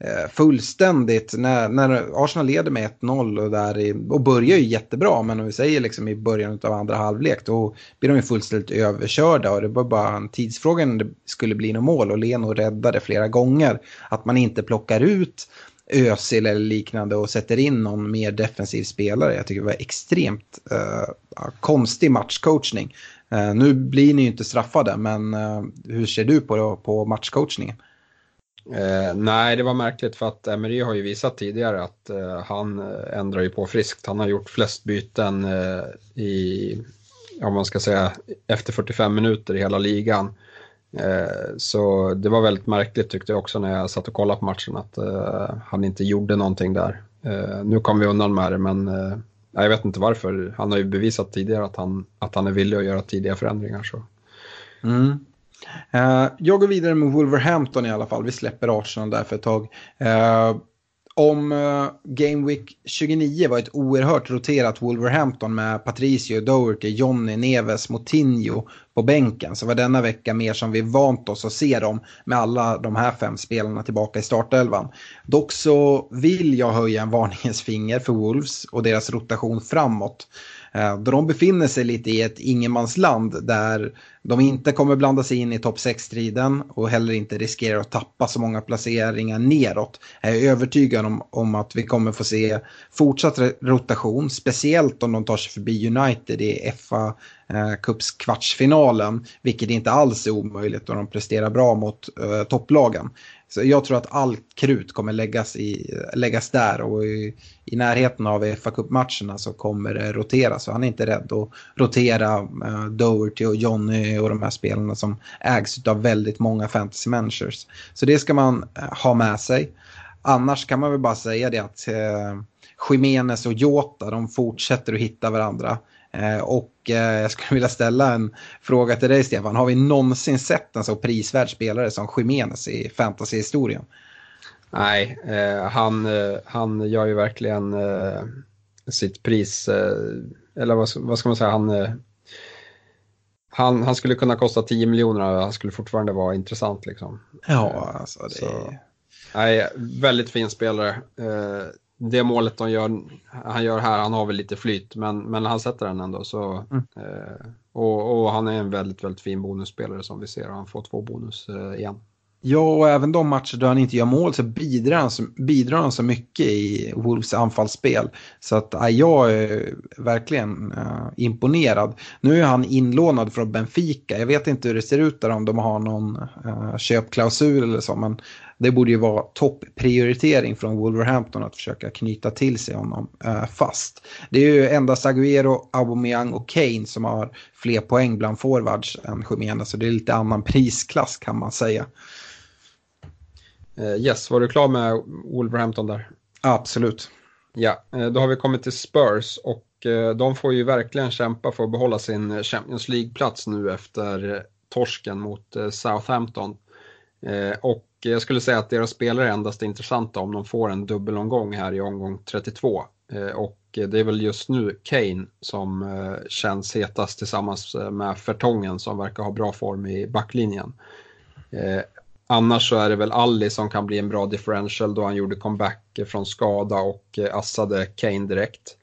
Eh, fullständigt när, när Arsenal leder med 1-0 och, där i, och börjar ju jättebra men om vi säger liksom i början av andra halvlek då blir de ju fullständigt överkörda och det var bara en tidsfråga när det skulle bli något mål och Leno räddade flera gånger. Att man inte plockar ut Özil eller liknande och sätter in någon mer defensiv spelare. Jag tycker det var extremt eh, konstig matchcoachning. Eh, nu blir ni ju inte straffade men eh, hur ser du på, på matchcoachningen? Eh, nej, det var märkligt för att Emery har ju visat tidigare att eh, han eh, ändrar ju på friskt. Han har gjort flest byten eh, i, om man ska säga, efter 45 minuter i hela ligan. Eh, så det var väldigt märkligt tyckte jag också när jag satt och kollade på matchen att eh, han inte gjorde någonting där. nu kom vi undan med det men jag vet inte varför. Han har ju bevisat tidigare att han, att han är villig att göra tidiga förändringar. Så. Mm. Uh, jag går vidare med Wolverhampton i alla fall. Vi släpper Arsenal där för ett tag. Uh, om uh, Game Week 29 var ett oerhört roterat Wolverhampton med Patricio, Doherty, Johnny, Neves, Motinho på bänken så var denna vecka mer som vi vant oss att se dem med alla de här fem spelarna tillbaka i startelvan. Dock så vill jag höja en varningens finger för Wolves och deras rotation framåt. Eh, då de befinner sig lite i ett ingenmansland där de inte kommer blanda sig in i topp 6-striden och heller inte riskerar att tappa så många placeringar neråt. Jag är övertygad om, om att vi kommer få se fortsatt rotation, speciellt om de tar sig förbi United i FA eh, Cups kvartsfinalen, vilket inte alls är omöjligt om de presterar bra mot eh, topplagen. Så jag tror att allt krut kommer läggas, i, läggas där och i, i närheten av fa Cup-matcherna så kommer det rotera. Så han är inte rädd att rotera uh, Doherty och Johnny och de här spelarna som ägs av väldigt många fantasy managers. Så det ska man uh, ha med sig. Annars kan man väl bara säga det att eh, uh, Jimenez och Jota de fortsätter att hitta varandra. Eh, och eh, jag skulle vilja ställa en fråga till dig Stefan. Har vi någonsin sett en så prisvärd spelare som Jiménez i fantasyhistorien? Nej, eh, han, han gör ju verkligen sitt pris, eller vad, vad, ska man säga, han, han, han skulle kunna kosta 10 miljoner och han skulle fortfarande vara intressant. Liksom. Ja, alltså det... Så, nej, väldigt fin spelare det målet de gör, han gör här, han har väl lite flyt, men, men han sätter den ändå. Så, mm. eh, och, och, han är en väldigt, väldigt fin bonusspelare som vi ser. Han får två bonus eh, igen. Ja, och även de matcher där han inte gör mål så bidrar han så, bidrar han så mycket i Wolves anfallsspel. Så att ja, jag är verkligen uh, imponerad. Nu är han inlånad från Benfica. Jag vet inte hur det ser ut där om de har någon uh, köpklausul eller så. Men det borde ju vara topprioritering från Wolverhampton att försöka knyta till sig honom uh, fast. Det är ju endast Agüero, Aubameyang och Kane som har fler poäng bland forwards än Jiménez. Så det är lite annan prisklass kan man säga. Uh, yes, var du klar med Wolverhampton där? Absolut. Ja, uh, då har vi kommit till Spurs och de får ju verkligen kämpa för att behålla sin Champions League-plats nu efter torsken mot Southampton. Eh, och jag skulle säga att deras spelare endast är intressanta om de får en dubbelomgång här i omgång 32. Eh, och det är väl just nu Kane som eh, känns hetast tillsammans med Fertongen som verkar ha bra form i backlinjen. Annars så är det väl Alli som kan bli en bra differential då han gjorde comeback från skada och assade Kane direkt.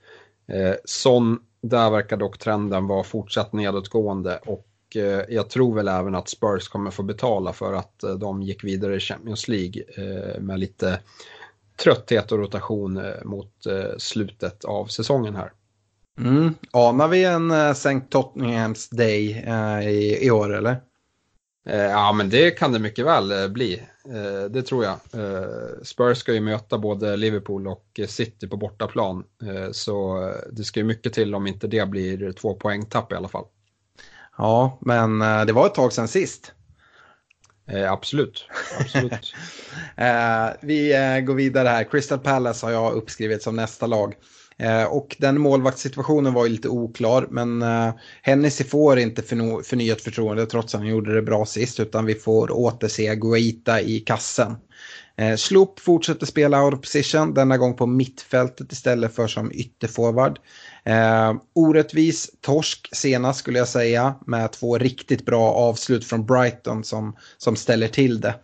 Son, där verkar dock trenden vara fortsatt nedåtgående och eh, jag tror väl även att Spurs kommer få betala för att de gick vidare i Champions League med lite trötthet och rotation mot slutet av säsongen här. Mm. Anar vi en St. Tottenhams Day i, i år eller? Eh, ja, men det kan det mycket väl eh, bli. Eh, det tror jag. Spurs ska ju möta både Liverpool och City på bortaplan. Så det ska ju mycket till om inte det blir två poängtapp i alla fall. Ja, men det var ett tag sedan sist. absolut. absolut. vi går vidare här. Crystal Palace har jag uppskrivit som nästa lag. Eh, och den målvaktssituationen var ju lite oklar men uh, Hennessy får inte förno- förnyat förtroende trots att han gjorde det bra sist utan vi får återse Guaita i kassen. Uh, Sloop fortsätter spela out of position, denna gång på mittfältet istället för som ytterforward. Eh, orättvis torsk senast skulle jag säga med två riktigt bra avslut från Brighton som, som ställer till det.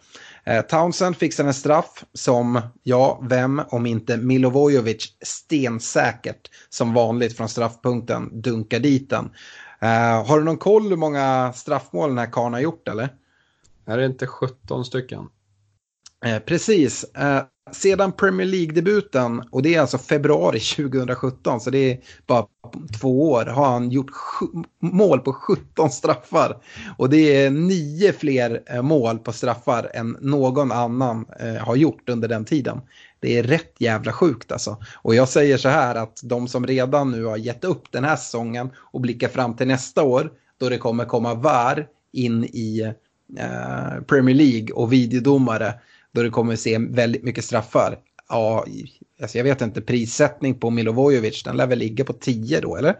Eh, Townsend fixar en straff som, ja, vem om inte Milovojevic stensäkert som vanligt från straffpunkten dunkar dit den. Eh, har du någon koll hur många straffmål den här karln har gjort eller? Är det inte 17 stycken? Eh, precis. Eh, sedan Premier League-debuten, och det är alltså februari 2017, så det är bara två år, har han gjort mål på 17 straffar. Och det är nio fler eh, mål på straffar än någon annan eh, har gjort under den tiden. Det är rätt jävla sjukt alltså. Och jag säger så här att de som redan nu har gett upp den här säsongen och blickar fram till nästa år, då det kommer komma VAR in i eh, Premier League och videodomare, då det kommer se väldigt mycket straffar. Ja, alltså jag vet inte, prissättning på Milovojevic, den lär väl ligga på 10 då, eller?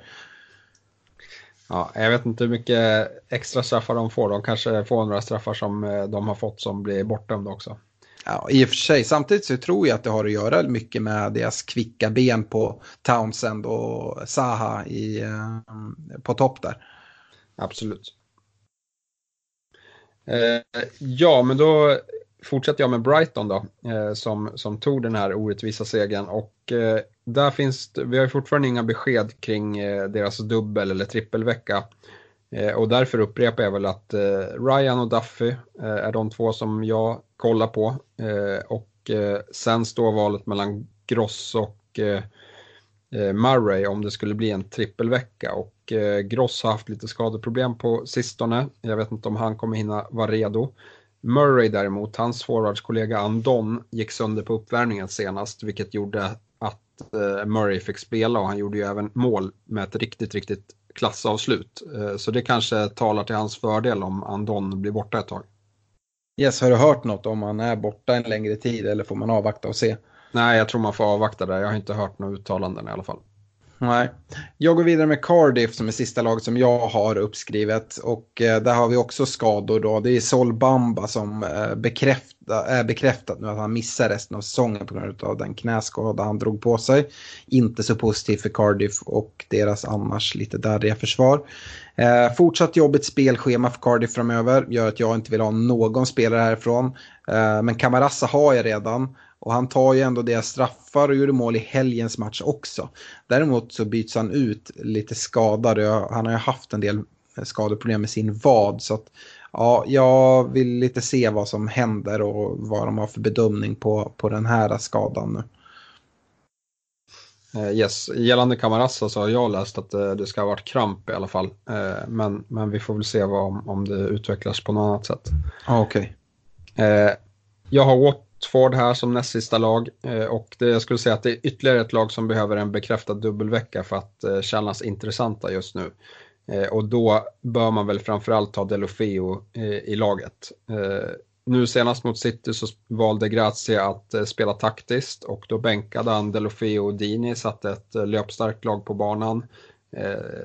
Ja, jag vet inte hur mycket extra straffar de får. De kanske får några straffar som eh, de har fått som blir bortdömda också. Ja, i och för sig. Samtidigt så tror jag att det har att göra mycket med deras kvicka ben på Townsend och Saha i, eh, på topp där. Absolut. Eh, ja, men då fortsätter jag med Brighton då, eh, som, som tog den här orättvisa segern. Och eh, där finns, vi har fortfarande inga besked kring eh, deras dubbel eller trippelvecka. Eh, och därför upprepar jag väl att eh, Ryan och Duffy eh, är de två som jag kollar på. Eh, och eh, sen står valet mellan Gross och eh, Murray om det skulle bli en trippelvecka. Och Gross har haft lite skadeproblem på sistone. Jag vet inte om han kommer hinna vara redo. Murray däremot, hans forwardskollega Andon gick sönder på uppvärmningen senast, vilket gjorde att eh, Murray fick spela och han gjorde ju även mål med ett riktigt, riktigt klassavslut. Eh, så det kanske talar till hans fördel om Andon blir borta ett tag. Yes, har du hört något om han är borta en längre tid eller får man avvakta och se? Nej, jag tror man får avvakta där. Jag har inte hört några uttalanden i alla fall. Nej. Jag går vidare med Cardiff som är sista laget som jag har uppskrivet. Och eh, där har vi också skador då. Det är Sol Bamba som eh, bekräfta, är bekräftat nu att han missar resten av säsongen på grund av den knäskada han drog på sig. Inte så positivt för Cardiff och deras annars lite darriga försvar. Eh, fortsatt jobbigt spelschema för Cardiff framöver gör att jag inte vill ha någon spelare härifrån. Eh, men Kamarassa har jag redan. Och han tar ju ändå deras straffar och gjorde mål i helgens match också. Däremot så byts han ut lite skadad. Han har ju haft en del skadeproblem med sin vad. Så att, ja, jag vill lite se vad som händer och vad de har för bedömning på, på den här skadan nu. Uh, yes, gällande Camarassa så har jag läst att uh, det ska ha varit kramp i alla fall. Men, men vi får väl se vad, om, det utvecklas på något annat sätt. Ah, Okej. Okay. jag har Watford här som näst sista lag eh, och det, jag skulle säga att det är ytterligare ett lag som behöver en bekräftad dubbelvecka för att eh, kännas intressanta just nu. Eh, och då bör man väl framförallt ha Delofeo i laget nu senast mot City så valde Grazia att spela taktiskt och då bänkade han Delofeo och Dini, satte ett löpstarkt lag på banan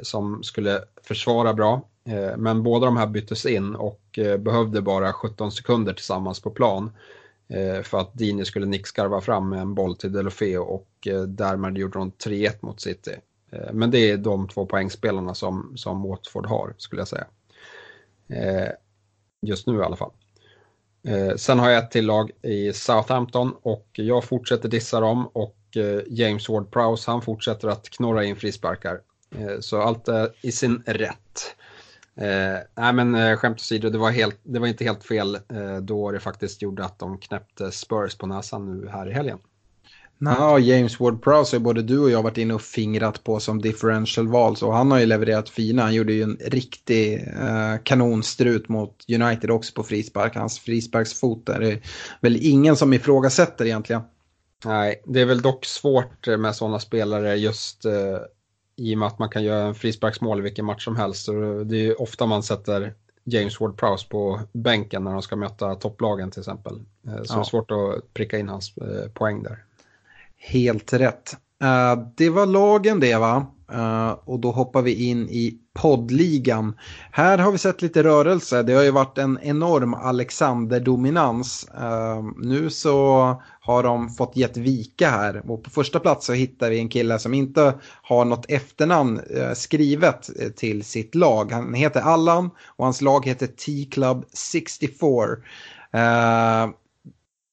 som skulle försvara bra. Men båda de här byttes in och behövde bara 17 sekunder tillsammans på plan Eh, för att Dini skulle nickskarva fram med en boll till Delofeo och eh, därmed gjorde de 3-1 mot City. Eh, men det är de två poängspelarna som, som Watford har, skulle jag säga. just nu i alla fall. Sen har jag ett till lag i Southampton och jag fortsätter dissa dem och James Ward-Prowse han fortsätter att knorra in frisparkar. Så allt är i sin rätt. Eh, nej men eh, skämt åsido, det var, helt, det var inte helt fel eh, då det faktiskt gjorde att de knäppte Spurs på näsan nu här i helgen. Ja, James Ward-Prowse har både du och jag varit inne och fingrat på som differential-val. Så han har ju levererat fina. Han gjorde ju en riktig eh, kanonstrut mot United också på frispark. Hans frisparksfot är det väl ingen som ifrågasätter egentligen. Nej, det är väl dock svårt med sådana spelare just eh, i och med att man kan göra en frisparksmål i vilken match som helst. Så det är ofta man sätter James Ward-Prowse på bänken när de ska möta topplagen till exempel. Eh, så ja. det är svårt att pricka in hans eh, poäng där. Helt rätt. Uh, det var lagen det va? Och då hoppar vi in i poddligan. Här har vi sett lite rörelse. Det har ju varit en enorm Alexander-dominans. Nu så har de fått gett vika här. Och på första plats så hittar vi en kille som inte har något efternamn eh, skrivet eh, till sitt lag. Han heter Allan och hans lag heter T-Club 64.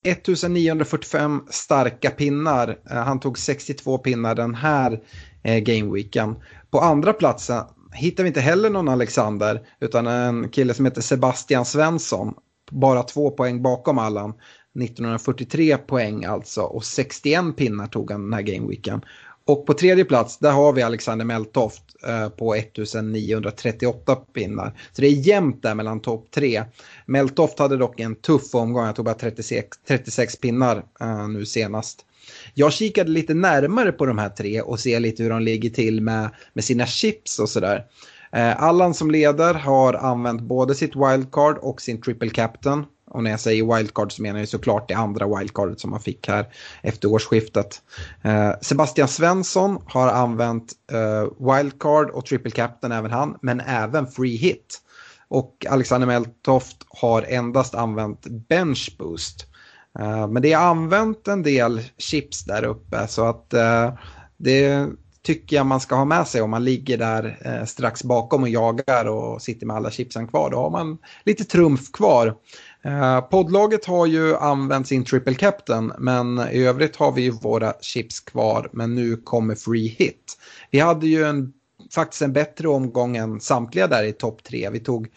1945 eh, starka pinnar. Han tog 62 pinnar den här gameweeken. På andra platsen hittar vi inte heller någon Alexander utan en kille som heter Sebastian Svensson. Bara två poäng bakom Allan. 1943 poäng alltså och 61 pinnar tog han den här gameweeken. Och på tredje plats, där har vi Alexander Meltoft eh, på 1938 pinnar. Så det är jämnt där mellan topp tre. Meltoft hade dock en tuff omgång, jag tog bara 36, 36 pinnar eh, nu senast. Jag kikade lite närmare på de här tre och ser lite hur de ligger till med, med sina chips och sådär. Eh, Allan som leder har använt både sitt wildcard och sin triple captain. Och när jag säger wildcard så menar jag såklart det andra wildcardet som man fick här efter årsskiftet. Eh, Sebastian Svensson har använt eh, wildcard och triple captain även han, men även free hit. Och Alexander Meltoft har endast använt bench boost. Eh, men det är använt en del chips där uppe så att eh, det tycker jag man ska ha med sig om man ligger där eh, strax bakom och jagar och sitter med alla chipsen kvar. Då har man lite trumf kvar. Eh, poddlaget har ju använt sin triple captain men i övrigt har vi ju våra chips kvar men nu kommer free hit. Vi hade ju en, faktiskt en bättre omgång än samtliga där i topp tre. Vi tog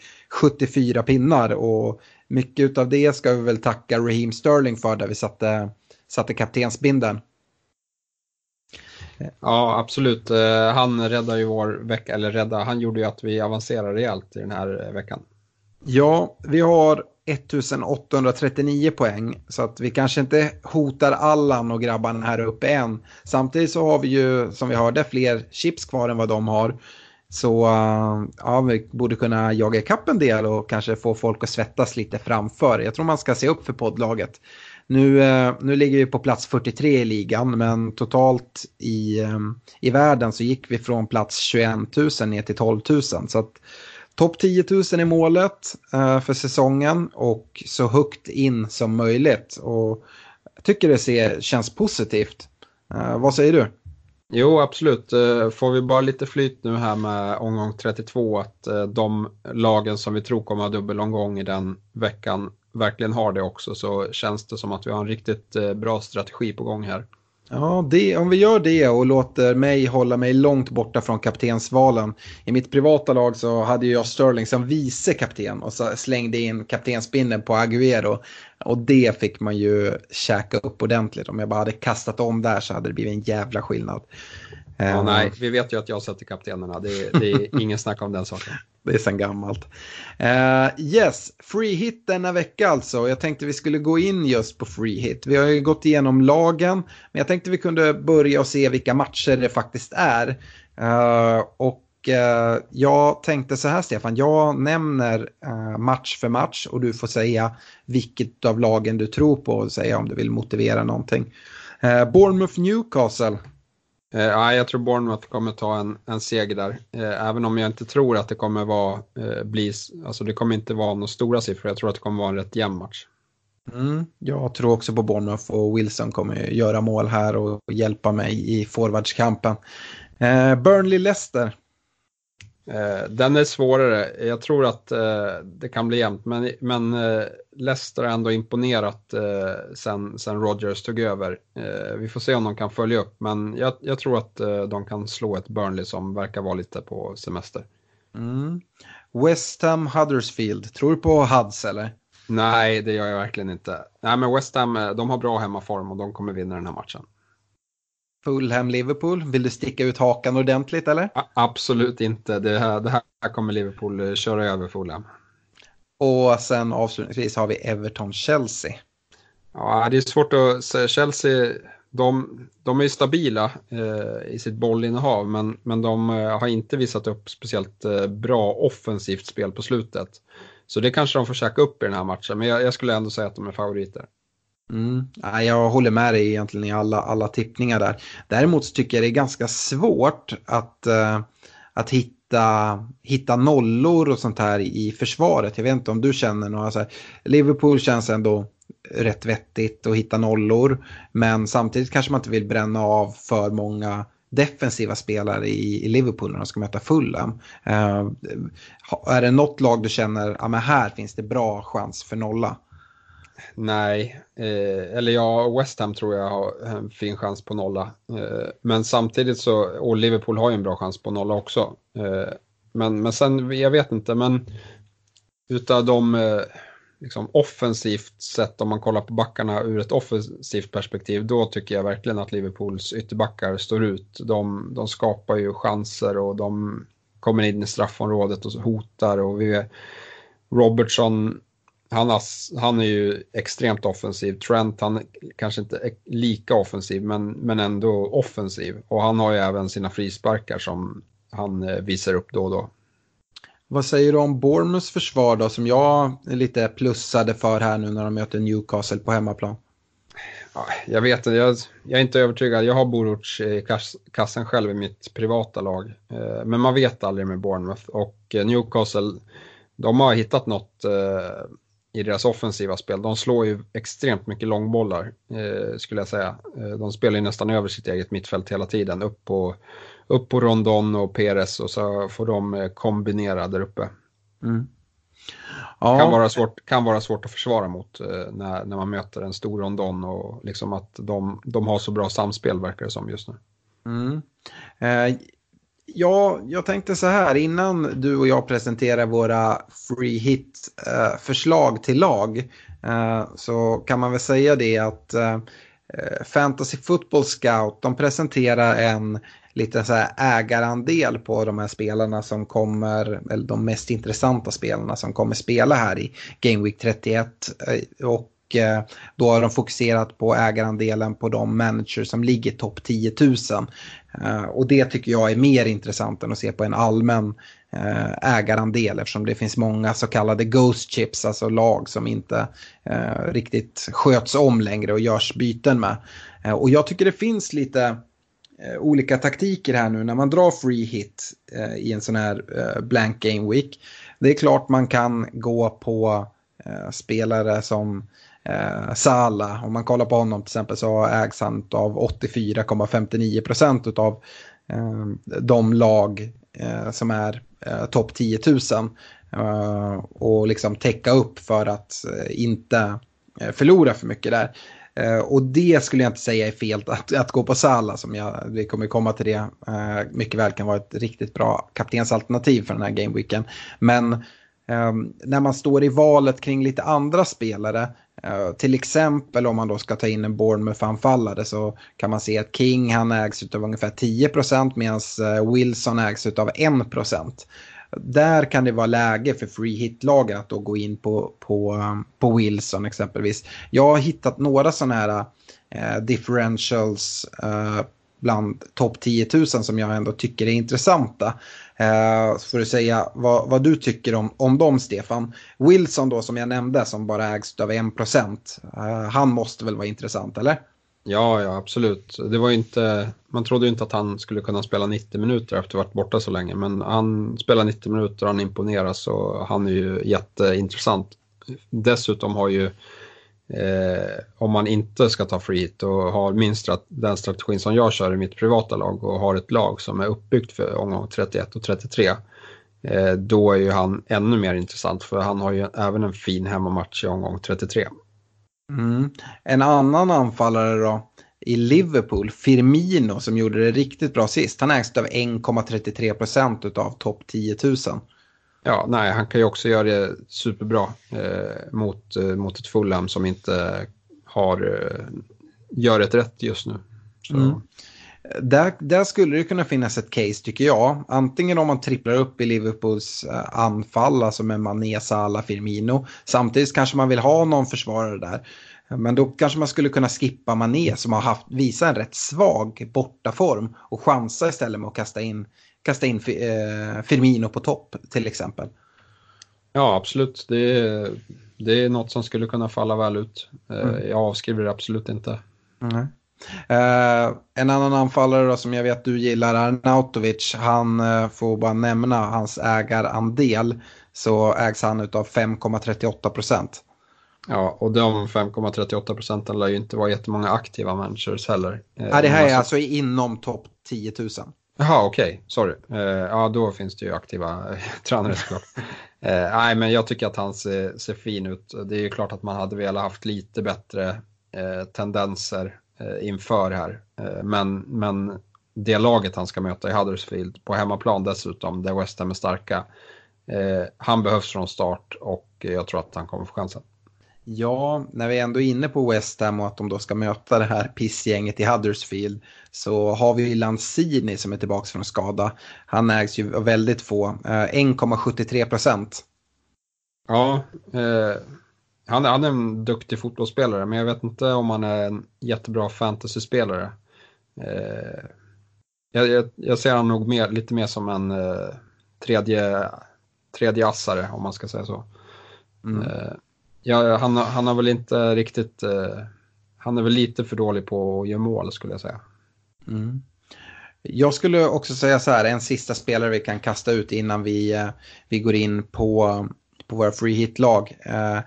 74 pinnar och mycket av det ska vi väl tacka Raheem Sterling för där vi satte, satte kaptensbindeln. Ja, absolut. Eh, han räddade ju vår vecka, eller rädda, han gjorde ju att vi avancerade rejält i den här eh, veckan. Ja, vi har 1839 poäng. Så att vi kanske inte hotar Allan och grabbarna här uppe än. Samtidigt så har vi ju, som vi hörde, fler chips kvar än vad de har. Så eh, ja, vi borde kunna jaga ikapp en del och kanske få folk att svettas lite framför. Jag tror man ska se upp för poddlaget. Nu, eh, nu ligger vi på plats 43 i ligan men totalt i, ehm, i världen så gick vi från plats 21 000 ner till 12 000. Så att topp 10 000 är målet eh, för säsongen och så högt in som möjligt. Och jag tycker det ser, känns positivt. Eh, vad säger du? Jo, absolut. Får vi bara lite flyt nu här med omgång 32, att de lagen som vi tror kommer ha dubbelomgång i den veckan verkligen har det också, så känns det som att vi har en riktigt eh, bra strategi på gång här. Ja, det, om vi gör det och låter mig hålla mig långt borta från kaptensvalen. I mitt privata lag så hade jag Sterling som vice kapten och så slängde in kaptensbindeln på Aguero. Och det fick man ju käka upp ordentligt. Om jag bara hade kastat om där så hade det blivit en jävla skillnad. Ja, uh, nej, vi vet ju att jag sätter kaptenerna. Det, det är ingen snack om den saken. Det är sen gammalt. Uh, yes, free hit denna vecka alltså. Jag tänkte vi skulle gå in just på free hit. Vi har ju gått igenom lagen, men jag tänkte vi kunde börja och se vilka matcher det faktiskt är. Uh, och uh, jag tänkte så här Stefan, jag nämner match för match och du får säga vilket av lagen du tror på och säga om du vill motivera någonting. Bournemouth Newcastle. Eh, ja, jag tror Bournemouth kommer ta en, en seger där. Eh, även om jag inte tror att det kommer vara, eh, bli, alltså det kommer inte vara några stora siffror. Jag tror att det kommer vara en rätt jämn match. Mm, jag tror också på Bournemouth och Wilson kommer göra mål här och hjälpa mig i forwardskampen. Burnley-Leicester. Eh, den är svårare. Jag tror att eh, det kan bli jämnt, men, men eh, Leicester har ändå imponerat sen, sen Rodgers tog över. Vi får se om de kan följa upp, men jag, jag tror att de kan slå ett Burnley som verkar vara lite på semester. Mm. West Ham Huddersfield, tror du på Huds eller? Nej, det gör jag verkligen inte. Nej, men West Ham, de har bra hemmaform och de kommer vinna den här matchen. Fulham-Liverpool, vill du sticka ut hakan ordentligt eller? A absolut inte, det här, det här kommer Liverpool eh, köra över Fulham. Och sen avslutningsvis har vi Everton-Chelsea. Ja, det är svårt att säga. Chelsea, de, de är stabila eh, i sitt bollinnehav men, men de eh, har inte visat upp speciellt eh, bra offensivt spel på slutet. Så det kanske de får käka upp i den här matchen, men jag, jag skulle ändå säga att de är favoriter. Mm. Jag håller med dig egentligen i alla, alla tippningar där. Däremot så tycker jag det är ganska svårt att, uh, att hitta, hitta nollor och sånt här i försvaret. Jag vet inte om du känner några så här. Liverpool känns ändå rätt vettigt att hitta nollor. Men samtidigt kanske man inte vill bränna av för många defensiva spelare i, i Liverpool när de ska möta Fulham. Uh, är det något lag du känner, ja men här finns det bra chans för nolla? Nej, eh, eller ja, West Ham tror jag har en fin chans på nolla. Eh, men samtidigt så, och Liverpool har ju en bra chans på nolla också. Eh, men, men sen, jag vet inte, men utav de eh, liksom offensivt sett, om man kollar på backarna ur ett offensivt perspektiv, då tycker jag verkligen att Liverpools ytterbackar står ut. De, de skapar ju chanser och de kommer in i straffområdet och hotar och vi Robertson han, har, han är ju extremt offensiv. Trent, han kanske inte är lika offensiv, men, men ändå offensiv. Och han har ju även sina frisparkar som han eh, visar upp då och då. Vad säger du om Bournemouths försvar då, som jag är lite plussade för här nu när de möter Newcastle på hemmaplan? Ja, jag vet inte, jag, jag, är inte övertygad. Jag har Boruc i kassen själv i mitt privata lag. Eh, men man vet aldrig med Bournemouth och eh, Newcastle, de har hittat något i deras offensiva spel. De slår ju extremt mycket långbollar eh, skulle jag säga. Eh, de spelar ju nästan över sitt eget mittfält hela tiden. Upp på, upp på Rondon och Perez och så får de eh, kombinera där uppe. Mm. Ja. Kan, vara svårt, kan vara svårt att försvara mot eh, när, när man möter en stor Rondon och liksom att de, de har så bra samspel verkar det som just nu. Mm. Eh, Ja, jag tänkte så här innan du och jag presenterar våra free hit-förslag eh, till lag eh, så kan man väl säga det att eh, eh Fantasy Football Scout de presenterar en liten så här ägarandel på de här spelarna som kommer, eller de mest intressanta spelarna som kommer spela här i Game Week 31. Eh, och då har de fokuserat på ägarandelen på de managers som ligger topp 10 000. Eh, och det tycker jag är mer intressant än att se på en allmän eh, ägarandel eftersom det finns många så kallade ghost chips, alltså lag som inte eh, riktigt sköts om längre och görs byten med. Och jag tycker det finns lite olika taktiker här nu när man drar free hit i en sån här blank game week. Det är klart man kan gå på spelare som eh, Sala. Om man kollar på honom till exempel så ägs han av 84,59% av eh, de lag eh, som är eh, topp 10 000 eh, och liksom täcka upp för att eh, inte eh, förlora för mycket där. Eh, och det skulle jag inte säga är fel att, att gå på Sala som jag, vi kommer komma till det, eh, mycket väl kan vara ett riktigt bra kaptensalternativ för den här gameweeken. Men eh, när man står i valet kring lite andra spelare Uh, till exempel om man då ska ta in en Bournemouth-anfallare så kan man se att King han ägs av ungefär 10% medan eh, Wilson ägs av 1%. Där kan det vara läge för free hit-lagen att då gå in på, på, eh, på Wilson exempelvis. Jag har hittat några sådana här uh, differentials bland topp 10 000 som jag ändå tycker är intressanta. Eh, så får du säga vad, vad, du tycker om, om dem, Stefan. Wilson då, som jag nämnde, som bara ägs av 1%. Eh, han måste väl vara intressant, eller? Ja, ja, absolut. Det var inte, man trodde ju inte att han skulle kunna spela 90 minuter efter att ha varit borta så länge. Men han spelar 90 minuter, han imponeras och han är ju jätteintressant. Dessutom har ju Eh, om man inte ska ta free hit och har minst den strategin som jag kör i mitt privata lag och har ett lag som är uppbyggt för omgång 31 och 33. Eh, då är ju han ännu mer intressant för han har ju även en fin hemmamatch i omgång 33. Mm. En annan anfallare då i Liverpool, Firmino som gjorde det riktigt bra sist. Han ägs av 1,33 procent av topp 10 000. Ja, nej, han kan ju också göra det superbra eh, mot, eh, mot ett Fulham som inte har, eh, gör ett rätt just nu. Mm. Där, där skulle det kunna finnas ett case tycker jag. Antingen om man tripplar upp i Liverpools eh, anfall, alltså med Mané, Salah, Firmino. Samtidigt kanske man vill ha någon försvarare där. Men då kanske man skulle kunna skippa Mané som har haft, visat en rätt svag bortaform och chansa istället med att kasta in kasta in eh, Firmino på topp till exempel. Ja, absolut. Det är, det är något som skulle kunna falla väl ut. Eh, mm. Jag avskriver det absolut inte. Mm. Uh, en annan anfallare då, som jag vet du gillar, Arnautovic, han uh, får bara nämna hans ägarandel så ägs han av 5,38 procent. Ja, och de 5,38 procenten lär ju inte vara jättemånga aktiva managers heller. Ja, det här är alltså inom topp 10 000. Jaha, okej. Okay. Sorry. Uh, ja, då finns det ju aktiva eh, tränare såklart. uh, nej, men jag tycker att han ser, ser, fin ut. Det är ju klart att man hade velat haft lite bättre uh, tendenser inför här. men, men det laget han ska möta i Huddersfield på hemmaplan dessutom, där West Ham är starka. han behövs från start och jag tror att han kommer få chansen. Ja, när vi ändå är inne på West Ham och att de då ska möta det här pissgänget i Huddersfield så har vi Lanzini som är tillbaka från skada. Han ägs ju av väldigt få, 1,73 eh, procent. Ja, eh, han, han, är en duktig fotbollsspelare men jag vet inte om han är en jättebra fantasyspelare. Eh, jag, jag, jag, ser han nog mer, lite mer som en eh, tredje, tredje assare om man ska säga så. Mm. Eh, Ja, han, han har väl inte riktigt, eh, han är väl lite för dålig på att göra mål skulle jag säga. Mm. Jag skulle också säga så här, en sista spelare vi kan kasta ut innan vi, eh, vi går in på, på våra free hit-lag. Eh,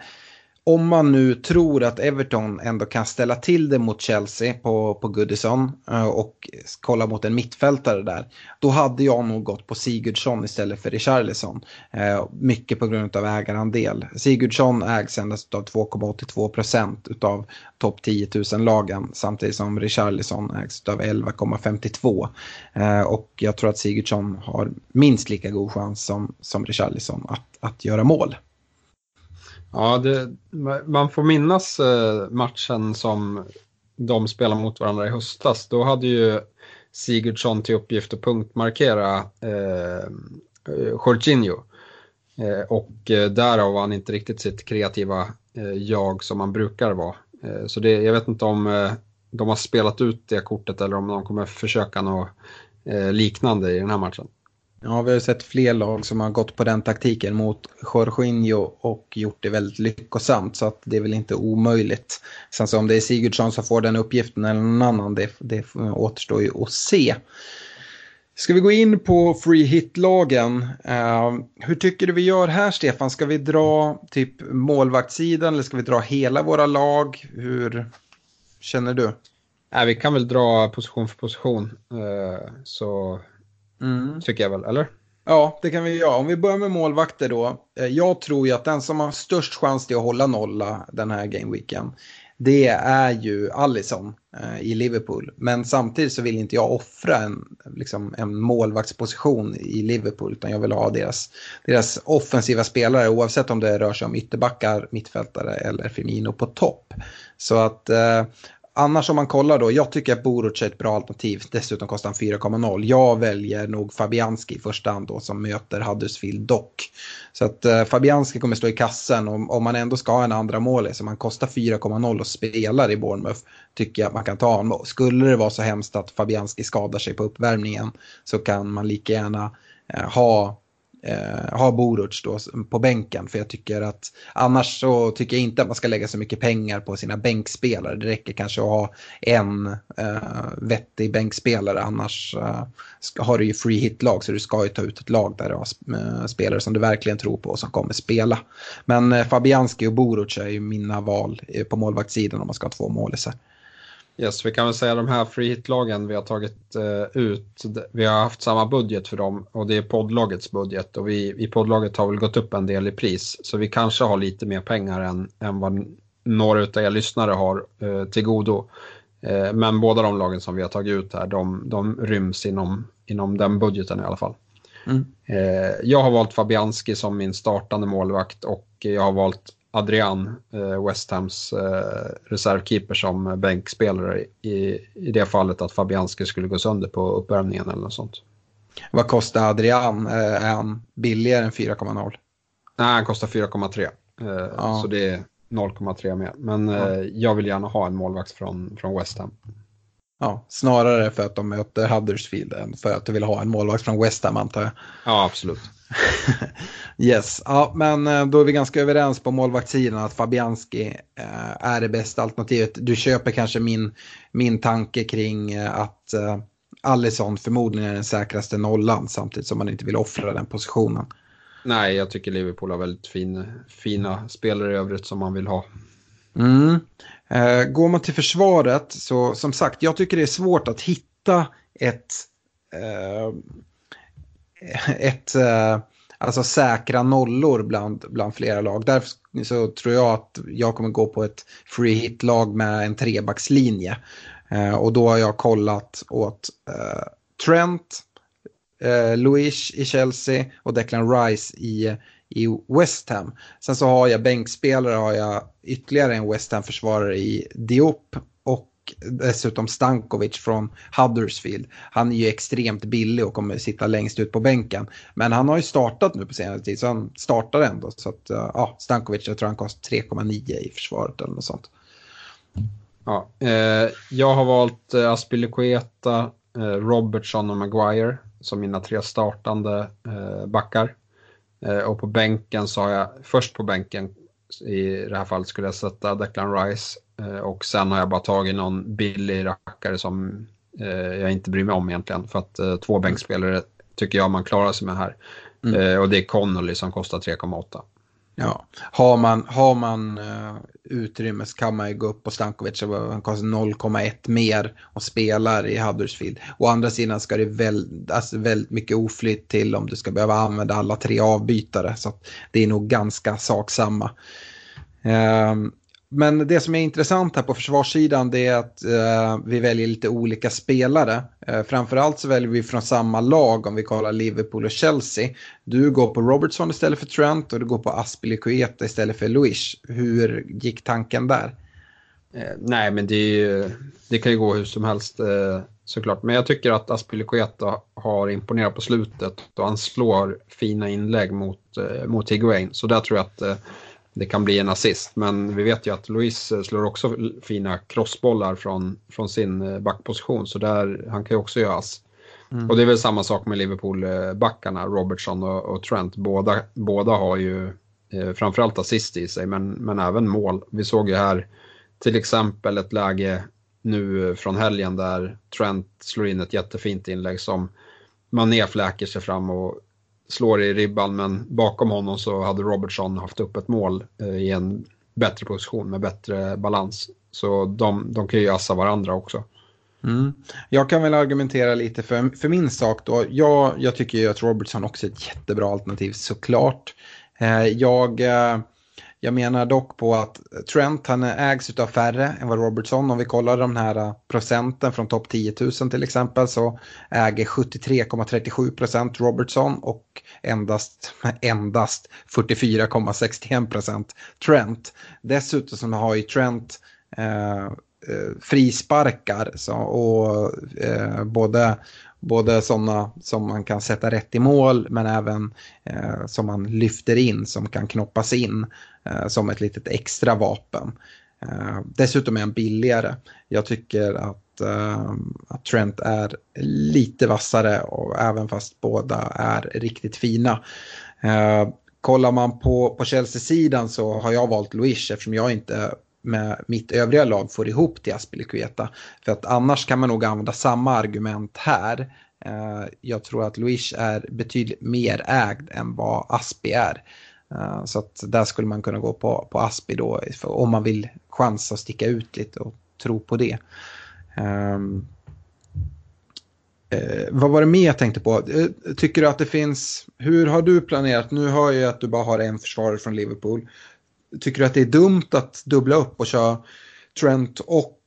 om man nu tror att Everton ändå kan ställa till det mot Chelsea på, på Goodison eh, och kolla mot en mittfältare där. Då hade jag nog gått på Sigurdsson istället för Richarlison. Eh, mycket på grund av ägarandel. Sigurdsson ägs endast av 2,82 procent utav topp 10 000 lagen samtidigt som Richarlison ägs av 11,52. Eh, och jag tror att Sigurdsson har minst lika god chans som, som Richarlison att, att göra mål. Ja, det, man får minnas eh, matchen som de spelade mot varandra i höstas. Då hade ju Sigurdsson till uppgift att punktmarkera eh, eh Jorginho. Eh, och eh, därav var han inte riktigt sitt kreativa eh, jag som han brukar vara. Eh, så det, jag vet inte om eh, de har spelat ut det kortet eller om de kommer försöka något eh, liknande i den här matchen. Ja, vi har sett fler lag som har gått på den taktiken mot Jorginho och gjort det väldigt lyckosamt så att det är väl inte omöjligt. Sen så om det är Sigurdsson som får den uppgiften eller någon annan, det, det återstår ju att se. Ska vi gå in på free hit-lagen? Uh, hur tycker du vi gör här, Stefan? Ska vi dra typ målvaktssidan eller ska vi dra hela våra lag? Hur känner du? Äh, vi kan väl dra position för position. Uh, så mm. tycker jag väl, eller? Ja, det kan vi göra. Om vi börjar med målvakter då. Eh, jag tror ju att den som har störst chans till att hålla nolla den här gameweeken det är ju Allison eh, i Liverpool. Men samtidigt så vill inte jag offra en, liksom, en målvaktsposition i Liverpool utan jag vill ha deras, deras offensiva spelare oavsett om det rör sig om ytterbackar, mittfältare eller Firmino på topp. Så att eh, Annars om man kollar då, jag tycker att Boruc är ett bra alternativ. Dessutom kostar han 4,0. Jag väljer nog Fabianski i första hand då som möter Huddersfield dock. Så att eh, Fabianski kommer stå i kassen om, om man ändå ska ha en andra mål som man kostar 4,0 och spelar i Bournemouth tycker jag att man kan ta honom. Skulle det vara så hemskt att Fabianski skadar sig på uppvärmningen så kan man lika gärna eh, ha eh, ha Boruc då på bänken. För jag tycker att annars så tycker jag inte att man ska lägga så mycket pengar på sina bänkspelare. Det räcker kanske att ha en eh, vettig bänkspelare. Annars eh, har du ju free hit-lag så du ska ju ta ut ett lag där du har eh, spelare som du verkligen tror på och som kommer spela. Men eh, Fabianski och Boruc är ju mina val eh, på målvaktssidan om man ska ha två målisar. Yes, vi kan väl säga de här free hit-lagen vi har tagit uh, ut, vi har haft samma budget för dem och det är poddlagets budget och vi i poddlaget har väl gått upp en del i pris så vi kanske har lite mer pengar än, än vad några av er lyssnare har uh, till godo. Uh, men båda de lagen som vi har tagit ut här, de, de ryms inom, inom den budgeten i alla fall. Mm. Jag har valt Fabianski som min startande målvakt och jag har valt Adrian, eh, West Hams eh, reservkeeper som bänkspelare i, i det fallet att Fabianski skulle gå sönder på uppvärmningen eller något sånt. Vad kostar Adrian? Eh, är han billigare än 4,0? Nej, han kostar 4,3. Ja. Så det är 0,3 mer. Men ja. jag vill gärna ha en målvakt från, från West Ham. Ja, snarare för att de möter Huddersfield än för att du vill ha en målvakt från West Ham antar jag. Ja, absolut. yes, ja, men eh, då är vi ganska överens på målvaktssidan att Fabianski eh, är det bästa alternativet. Du köper kanske min, min tanke kring eh, att Allison förmodligen är den säkraste nollan samtidigt som man inte vill offra den positionen. Nej, jag tycker Liverpool har väldigt fin, fina spelare i övrigt som man vill ha. Mm. Går man till försvaret så som sagt, jag tycker det är svårt att hitta ett, eh, ett eh, alltså säkra nollor bland, bland flera lag. Därför så tror jag att jag kommer gå på ett free hit-lag med en trebackslinje. Eh, och då har jag kollat åt eh, Trent, eh, Luis i Chelsea och Declan Rice i i West Ham. Sen så har jag bänkspelare, har jag ytterligare en West Ham-försvarare i Diop och dessutom Stankovic från Huddersfield. Han är ju extremt billig och kommer sitta längst ut på bänken. Men han har ju startat nu på senare tid så han startar ändå. Så att, eh, ja, Stankovic, jag tror han kostar 3,9 i försvaret eller något sånt. Ja, eh, jag har valt eh, Aspilicueta, eh, Robertson och Maguire som mina tre startande eh, backar. Eh, och på bänken så har jag, först på bänken i det här fallet skulle jag sätta Declan Rice och sen har jag bara tagit någon billig rackare som eh, jag inte bryr mig om egentligen för att två bänkspelare tycker jag man klarar sig med här. Mm. Och det är Connolly som kostar 3,8. Ja, har man, har man uh, utrymme så kan man ju gå upp på Stankovic så han kostar 0,1 mer och spelar i Huddersfield. Å andra sidan ska det väl, alltså väldigt mycket oflytt till om du ska behöva använda alla tre avbytare. Så det är nog ganska saksamma. Um, men det som är intressant här på försvarssidan det är att eh, vi väljer lite olika spelare. Eh, framförallt så väljer vi från samma lag om vi kollar Liverpool och Chelsea. Du går på Robertson istället för Trent och du går på Aspilicueta istället för Luis. Hur gick tanken där? Eh, nej, men det, det, kan ju gå hur som helst. Eh, såklart. Men jag tycker att Aspilicueta har imponerat på slutet och han slår fina inlägg mot, eh, mot Higuain. Så där tror jag att eh, det kan bli en assist. Men vi vet ju att Luis slår också fina crossbollar från, från sin eh, backposition. Så där, han kan ju också göra ass. Mm. Och det är väl samma sak med Liverpool-backarna, Robertson och, och, Trent. Båda, båda har ju eh, framförallt assist i sig, men, men även mål. Vi såg ju här till exempel ett läge nu från helgen där Trent slår in ett jättefint inlägg som Mané fläker sig fram och slår i ribban men bakom honom så hade Robertson haft upp ett mål eh, i en bättre position med bättre balans. Så de, de kan ju assa varandra också. Mm. Jag kan väl argumentera lite för, för min sak då. Jag, jag tycker ju att Robertson också är ett jättebra alternativ såklart. Eh, jag, eh, jag menar dock på att Trent han ägs av färre än vad Robertson. Om vi kollar de här äh, procenten från topp 10 000 till exempel så äger 73,37 procent Robertson och endast, endast 44,61 procent Trent. Dessutom så har ju Trent eh, frisparkar så, och eh, både, både sådana som man kan sätta rätt i mål men även eh, som man lyfter in som kan knoppas in Eh, som ett litet extra vapen. Eh, dessutom är han billigare. Jag tycker att, eh, att Trent är lite vassare och även fast båda är riktigt fina. Kollar man på, på Chelsea-sidan så har jag valt Luis eftersom jag inte med mitt övriga lag får ihop till Aspilicueta. För att annars kan man nog använda samma argument här. Jag tror att Luis är betydligt mer ägd än vad Aspi är. Eh, så att där skulle man kunna gå på, på Aspi då om man vill chansa att sticka ut lite och tro på det. Um, eh, vad var det mer jag tänkte på? Eh, tycker du att det finns, hur har du planerat? Nu hör jag att du bara har en försvarare från Liverpool. Tycker du att det är dumt att dubbla upp och köra Trent och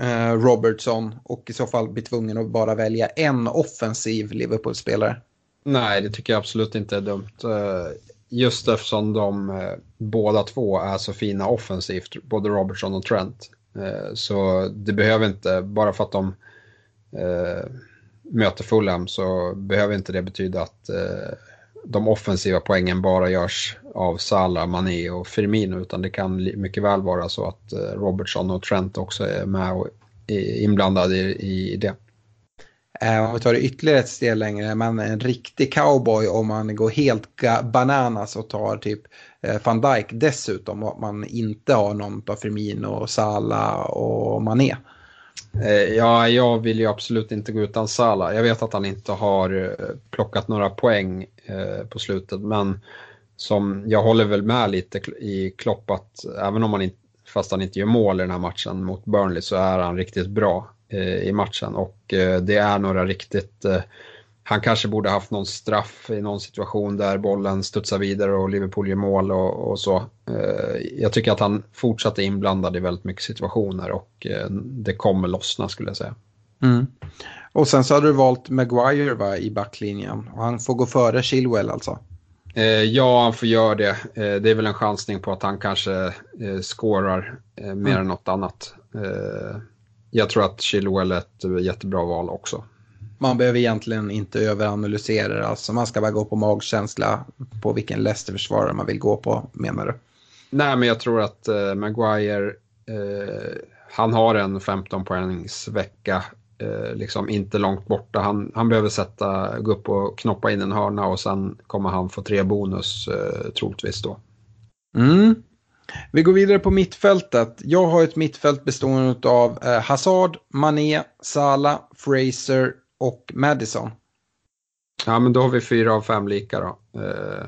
eh, Robertson och i så fall bli tvungen att bara välja en offensiv Liverpool-spelare? Nej, det tycker jag absolut inte är dumt. Eh, Just eftersom de eh, båda två är så fina offensivt, både Robertson och Trent. Eh, så det behöver inte, bara för att de eh, möter Fulham så behöver inte det betyda att eh, de offensiva poängen bara görs av Salah, Mané och Firmino utan det kan mycket väl vara så att eh, Robertson och Trent också är med och är inblandade i, i det. Eh, om vi tar det ytterligare ett steg längre, men en riktig cowboy om man går helt bananas och tar typ eh, van Dijk dessutom, och man inte har någon av Firmino, Salah och Mané. Eh, ja, jag vill ju absolut inte gå utan Salah. Jag vet att han inte har eh, plockat några poäng eh, på slutet, men som jag håller väl med lite i Klopp att även om han inte, fast han inte gör mål i den här matchen mot Burnley så är han riktigt bra i matchen och eh, det är några riktigt eh, han kanske borde haft någon straff i någon situation där bollen studsar vidare och Liverpool gör mål och, och så. Eh, jag tycker att han fortsatt är inblandad i väldigt mycket situationer och eh, det kommer lossna skulle jag säga. Mm. Och sen så har du valt Maguire va, i backlinjen och han får gå före Chilwell alltså? Eh, ja, han får göra det. Eh, det är väl en chansning på att han kanske eh, scorar mer mm. än något annat. Jag tror att Chilwell är ett jättebra val också. Man behöver egentligen inte överanalysera det. Alltså man ska bara gå på magkänsla på vilken Leicester-försvarare man vill gå på, menar du? Nej, men jag tror att Maguire, han har en 15 poängs vecka eh, liksom inte långt borta. Han, han behöver sätta, gå upp och knoppa in en hörna och sen kommer han få tre bonus eh, troligtvis då. Mm. Vi går vidare på mittfältet. Jag har ett mittfält bestående av eh, Hazard, Mané, Salah, Fraser och Madison. Ja, men då har vi fyra av fem lika då. Eh...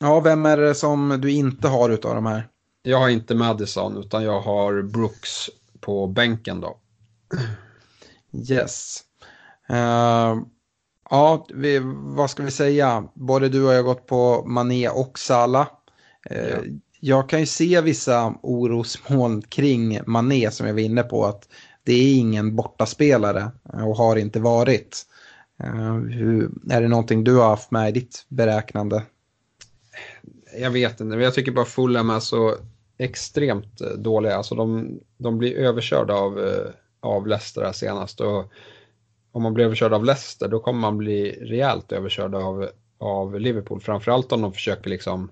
Ja, vem är det som du inte har utav de här? Jag har inte Madison utan jag har Brooks på bänken då. Yes. Uh, ja, vi, vad ska vi säga? Både du och jag har gått på Mané och Sala. Ja. Jag kan ju se vissa orosmoln kring Mané som jag var inne på. att Det är ingen bortaspelare och har inte varit. Uh, hur, är det någonting du har haft med i ditt beräknande? Jag vet inte, men jag tycker bara Fulham är så extremt dåliga. Alltså de, de blir överkörda av av Leicester här senast. Och om man blir överkörd av Leicester då kommer man bli rejält överkörd av, av Liverpool. Framförallt om de försöker liksom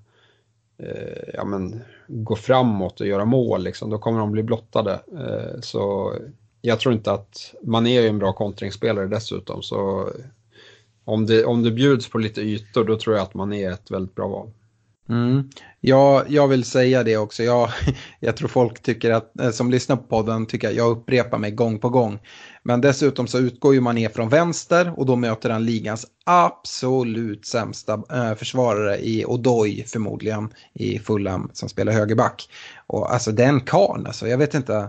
eh, ja, men, gå framåt och göra mål. Liksom. Då kommer de bli blottade. Eh, så jag tror inte att man är ju en bra kontringsspelare dessutom. Så om det, om det bjuds på lite ytor då tror jag att man är ett väldigt bra val. Mm. Ja, jag vill säga det också. Jag, jag tror folk tycker att, eh, som lyssnar på podden tycker att jag upprepar mig gång på gång. Men dessutom så utgår ju mané från vänster och då möter han ligans absolut sämsta eh, försvarare i Odoi förmodligen i Fulham som spelar högerback. Och alltså den karln, alltså jag vet inte,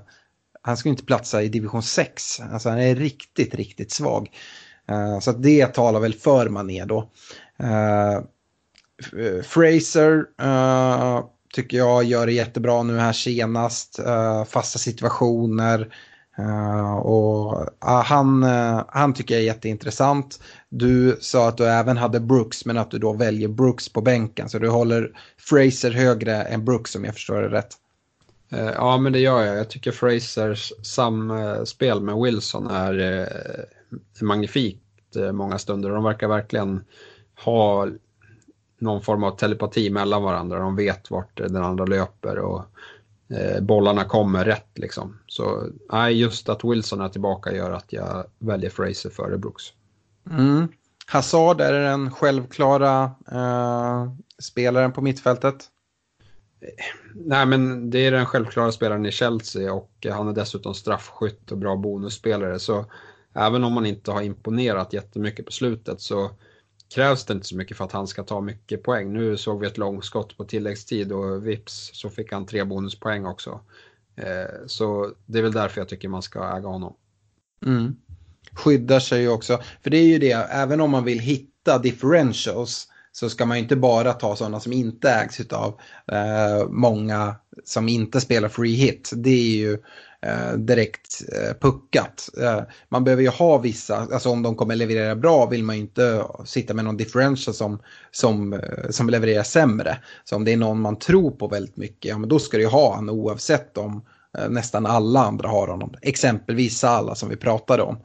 han ska inte platsa i division 6. Alltså han är riktigt, riktigt svag. Uh, så det talar väl för Mané då. Uh, Fraser uh, tycker jag gör det jättebra nu här senast. fasta situationer. Eh, och ah, han, eh, han tycker jag är jätteintressant. Du sa att du även hade Brooks men att du då väljer Brooks på bänken. Så du håller Fraser högre än Brooks om jag förstår det rätt. Eh, ja, men det gör jag. Jag tycker Frasers samspel med Wilson är magnifikt många stunder. De verkar verkligen ha någon form av telepati mellan varandra. De vet vart den andra löper och bollarna kommer rätt. Liksom. Så nej, just att Wilson är tillbaka gör att jag väljer Fraser före Brooks. Mm. Hazard är den självklara eh, spelaren på mittfältet. Nej, men det är den självklara spelaren i Chelsea och han är dessutom straffskytt och bra bonusspelare. Så även om man inte har imponerat jättemycket på slutet så krävs det inte så mycket för att han ska ta mycket poäng. Nu såg vi ett långskott på tilläggstid och vips så fick han tre bonuspoäng också. Eh, så det är väl därför jag tycker man ska äga honom. Mm. Skyddar sig ju också, för det är ju det, även om man vill hitta differentials så ska man ju inte bara ta sådana som inte ägs av eh, många som inte spelar free hit. Det är ju eh, Eh, direkt eh, puckat. Eh, man behöver ju ha vissa, alltså om de kommer leverera bra vill man ju inte sitta med någon differential som, som, som levererar sämre. Så om det är någon man tror på väldigt mycket, ja men då ska du ju ha honom oavsett om nästan alla andra har honom. Exempelvis alla som vi pratade om.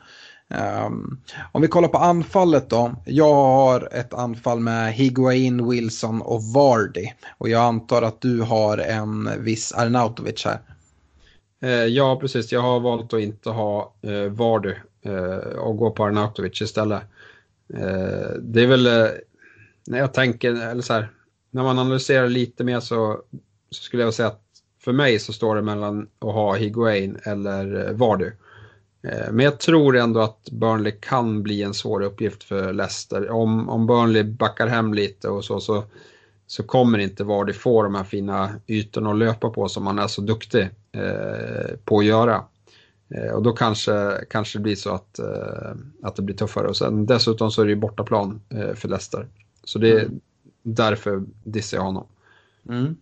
Um, om vi kollar på anfallet då. Jag har ett anfall med Higuain, Wilson och Vardy. Och jag antar att du har en viss Arnautovic här. Eh, ja, precis. Jag har valt att inte ha eh, Vardy eh, och gå på Arnautovic istället. Eh, det är väl, när jag tänker, eller så här, när man analyserar lite mer så, så skulle jag säga att för mig så står det mellan att ha Higuain eller Vardy. Men jag tror ändå att Burnley kan bli en svår uppgift för Leicester. Om, om Burnley backar hem lite och så, så, så kommer inte Vardy få de här fina ytorna att löpa på som han är så duktig på att göra. Eh, och då kanske, kanske det blir så att, eh, att det blir tuffare. Och sen, dessutom så är det ju bortaplan eh, för Leicester. Så det är mm. därför dissar jag honom. Mm.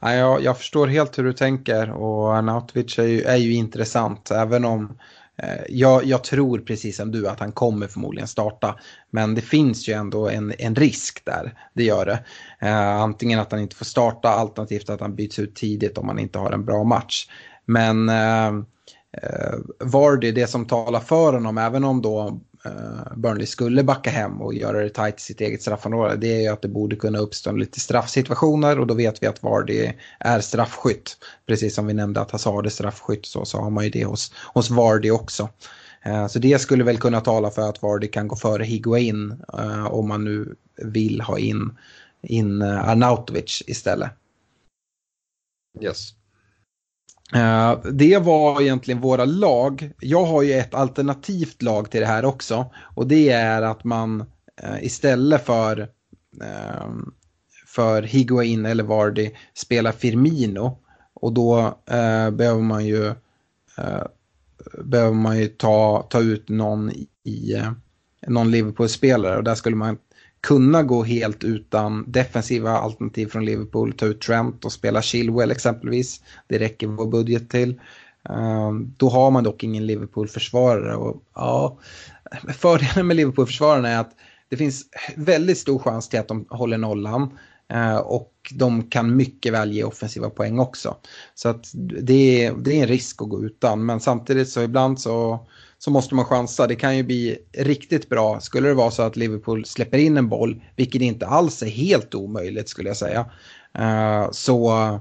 Ja, jag, jag, förstår helt hur du tänker och Arnautovic är ju, är ju intressant även om Eh, Eh, jag, jag, tror precis som du att han kommer förmodligen starta. Men det finns ju ändå en, en risk där. Det gör det. Eh, antingen att han inte får starta alternativt att han byts ut tidigt om han inte har en bra match. Men eh, eh Vardy, det som talar för honom, även om då Eh, Burnley skulle backa hem och göra det tajt i sitt eget straffområde, det är ju att det borde kunna uppstå lite straffsituationer och då vet vi att Vardy är straffskytt. Precis som vi nämnde att Hazard är straffskytt så, så har man ju det hos, hos Vardy också. Eh, så det skulle väl kunna tala för att Vardy kan gå före Higuain eh, om man nu vill ha in, in Arnautovic istället. Yes. Eh, det var egentligen våra lag. Jag har ju ett alternativt lag till det här också. Och det är att man eh, istället för, eh, för Higuain eller Vardy spelar Firmino. Och då behöver man ju, behöver man ju ta, ta ut någon i någon Liverpool-spelare. Och där skulle man kunna gå helt utan defensiva alternativ från Liverpool, ta ut Trent och spela Chilwell exempelvis. Det räcker vår budget till. Ehm, då har man dock ingen Liverpool-försvarare. Och, ja, fördelen med Liverpool-försvararna är att det finns väldigt stor chans till att de håller nollan. Eh, och de kan mycket väl ge offensiva poäng också. Så att det, är, det är en risk att gå utan. Men samtidigt så ibland så, så måste man chansa. Det kan ju bli riktigt bra. Skulle det vara så att Liverpool släpper in en boll, vilket inte alls är helt omöjligt skulle jag säga. Eh, så eh,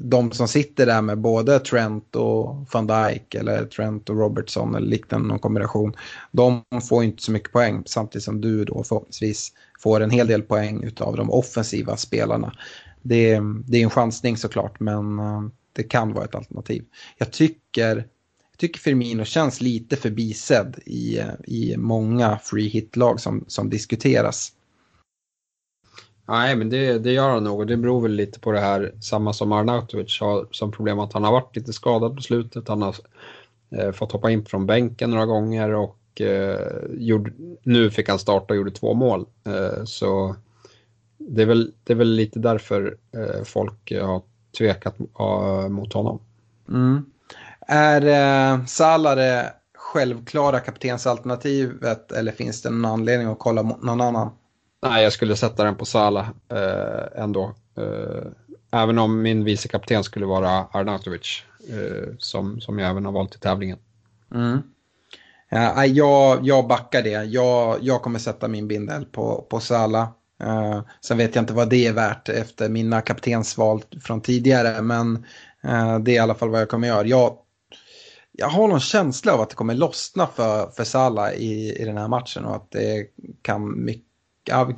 de som sitter där med både Trent och van Dijk eller Trent och Robertson eller liknande någon kombination. De får inte så mycket poäng samtidigt som du då förhoppningsvis får en hel del poäng av de offensiva spelarna. Det, det är en chansning såklart men eh, det kan vara ett alternativ. Jag tycker, tycker Firmino känns lite förbisedd i, i många free hit-lag som, som diskuteras. Nej, men det, det gör han nog och det beror väl lite på det här, samma som Arnautovic har som problem att han har varit lite skadad på slutet. Han har eh, fått hoppa in från bänken några gånger och eh, gjorde, nu fick han starta och gjorde två mål. Eh, så det är, väl, det är väl lite därför eh, folk har tvekat mot honom. Mm. Är eh, Salah det självklara kaptensalternativet eller finns det någon anledning att kolla mot någon annan? Nej, jag skulle sätta den på Sala eh, ändå. Eh, även om min vice kapten skulle vara Arnautovic, eh, som, som jag även har valt i tävlingen. Mm. Ja, jag, jag backar det. Jag, jag kommer sätta min bindel på, på Sala. Uh, sen vet jag inte vad det är värt efter mina kaptensval från tidigare, men uh, det är i alla fall vad jag kommer göra. Jag, jag har någon känsla av att det kommer lossna för, för Salah i, i den här matchen och att det kan mycket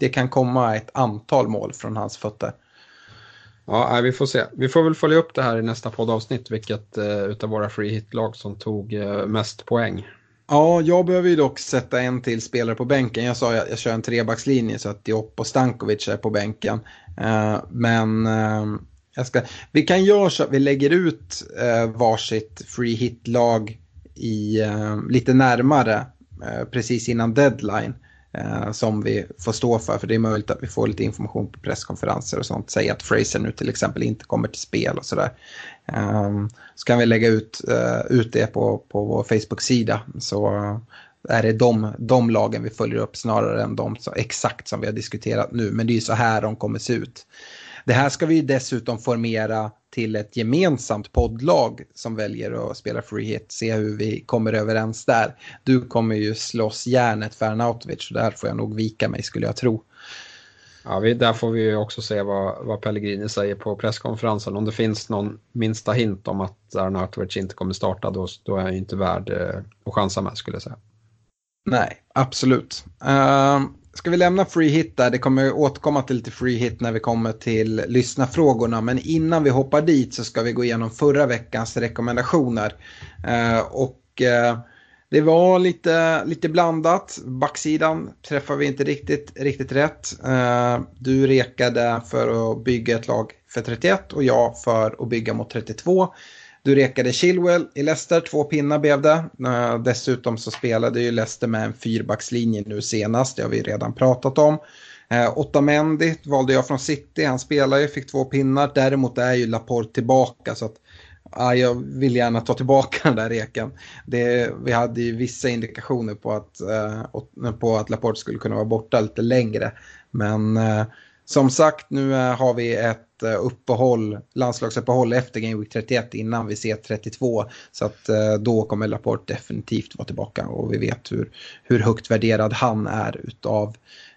det kan komma ett antal mål från hans fötter. Ja, vi får se. Vi får väl följa upp det här i nästa poddavsnitt, vilket uh, utav våra free hit-lag som tog uh, mest poäng. Ja, jag behöver ju dock sätta en till spelare på bänken. Jag sa att jag kör en trebackslinje så att Diop och Stankovic är på bänken. Uh, men uh, jag ska, vi kan göra så att vi lägger ut eh, varsitt free hit-lag i, eh, lite närmare eh, precis innan deadline eh, som vi får stå för. För det är möjligt att vi får lite information på presskonferenser och sånt. Säg att Fraser nu till exempel inte kommer till spel och sådär. Eh, så kan vi lägga ut, eh, ut det på, på vår Facebook-sida. Så eh, är det de, de lagen vi följer upp snarare än de så exakt som vi har diskuterat nu. Men det är ju så här de kommer se ut. Det här ska vi dessutom formera till ett gemensamt poddlag som väljer att spela free hit. Se hur vi kommer överens där. Du kommer ju slåss järnet för Arnautovic så där får jag nog vika mig skulle jag tro. Ja, vi, där får vi också se vad, vad Pellegrini säger på presskonferensen. Om det finns någon minsta hint om att Arnautovic inte kommer starta då, då är han inte värd eh, att chansa med skulle jag säga. Nej, absolut. Uh, Ska vi lämna free hit där? Det kommer återkomma till lite free hit när vi kommer till lyssnarfrågorna. Men innan vi hoppar dit så ska vi gå igenom förra veckans rekommendationer. Eh, och eh, det var lite, lite blandat. Backsidan träffade vi inte riktigt, riktigt rätt. Eh, du rekade för att bygga ett lag för 31 och jag för att bygga mot 32. Du rekade Chilwell i Leicester, två pinnar blev det. Eh, dessutom så spelade ju Leicester med en fyrbackslinje nu senast, det har vi redan pratat om. Eh, Otamendi valde jag från City, han spelar ju, fick två pinnar. Däremot är ju Laporte tillbaka så att ja, jag vill gärna ta tillbaka den där reken. Det, vi hade ju vissa indikationer på att, uh, på att Laporte skulle kunna vara borta lite längre. Men som sagt, nu har vi ett Eh, uppehåll, landslagsuppehåll efter Game Week 31 innan vi ser 32. Så att eh, då kommer Laporte definitivt vara tillbaka och vi vet hur, hur högt värderad han är utav,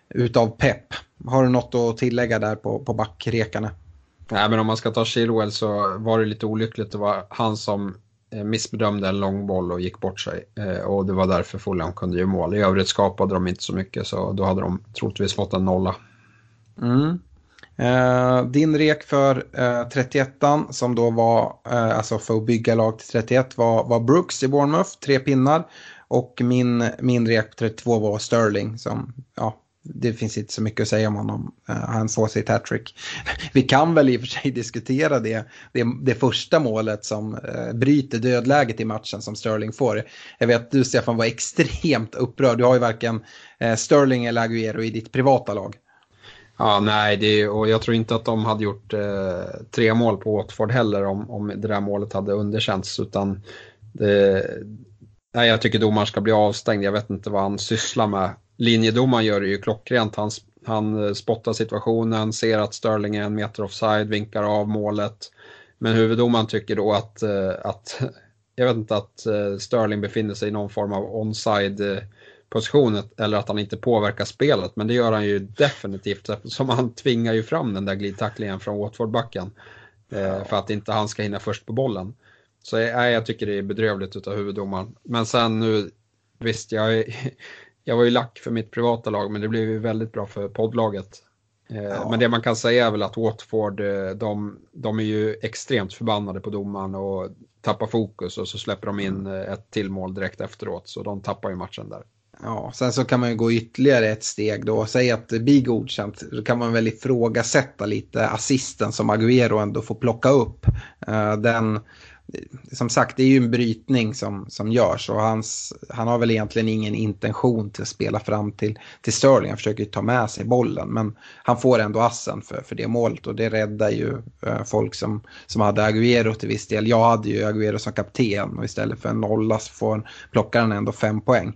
utav Pep. Har du något att tillägga där på, på backrekarna? Nej, men om man ska ta Chilwell så var det lite olyckligt. Det var han som eh, missbedömde en lång boll och gick bort sig. Och det var därför Fulham kunde göra mål. I övrigt skapade de inte så mycket så då hade de troligtvis fått en nolla. Mm. Eh, din rek för eh, 31 som då var, eh, alltså för att bygga lag till 31 var, var Brooks i Bournemouth, tre pinnar. Och min, min rek på 32 var Sterling som, ja, det finns inte så mycket att säga om honom. Uh, han får sitt hattrick. Vi kan väl i och för sig diskutera det, det, det första målet som uh, bryter dödläget i matchen som Sterling får. Jag vet att du Stefan var extremt upprörd. Du har ju varken uh, Sterling eller Aguero i ditt privata lag. Ja, nej, det, och jag tror inte att de hade gjort eh, tre mål på Watford heller om, om det där målet hade underkänts. Utan det, Nej, jag tycker domaren ska bli avstängd. Jag vet inte vad han sysslar med. Linjedomaren gör det ju klockrent. Han, han eh, spottar situationen, ser att Sterling är en meter offside, vinkar av målet. Men huvuddomaren tycker då att, eh, att jag vet inte att eh, Sterling befinner sig i någon form av onside position eller att han inte påverkar spelet. Men det gör han ju definitivt eftersom han tvingar ju fram den där glidtacklingen från Watford-backen. För att inte han ska hinna först på bollen. Så nej, jag tycker det är bedrövligt utav huvuddomaren. Men sen nu, visst, jag, jag var ju lack för mitt privata lag, men det blev ju väldigt bra för poddlaget. Eh, ja. Men det man kan säga är väl att Watford, eh, de, de är ju extremt förbannade på domaren och tappar fokus och så släpper de in mm. eh, ett till mål direkt efteråt. Så de tappar ju matchen där. Ja, sen så kan man ju gå ytterligare ett steg då säg att det blir godkänt. Då kan man väl ifrågasätta lite assisten som Agüero ändå får plocka upp. Eh, den som sagt, det är ju en brytning som, som görs och hans, han har väl egentligen ingen intention till att spela fram till, till Sterling. Han försöker ju ta med sig bollen men han får ändå assen för, för det målet och det räddar ju äh, folk som, som hade Agüero till viss del. Jag hade ju Agüero som kapten och istället för en nolla så får, plockar han ändå fem poäng.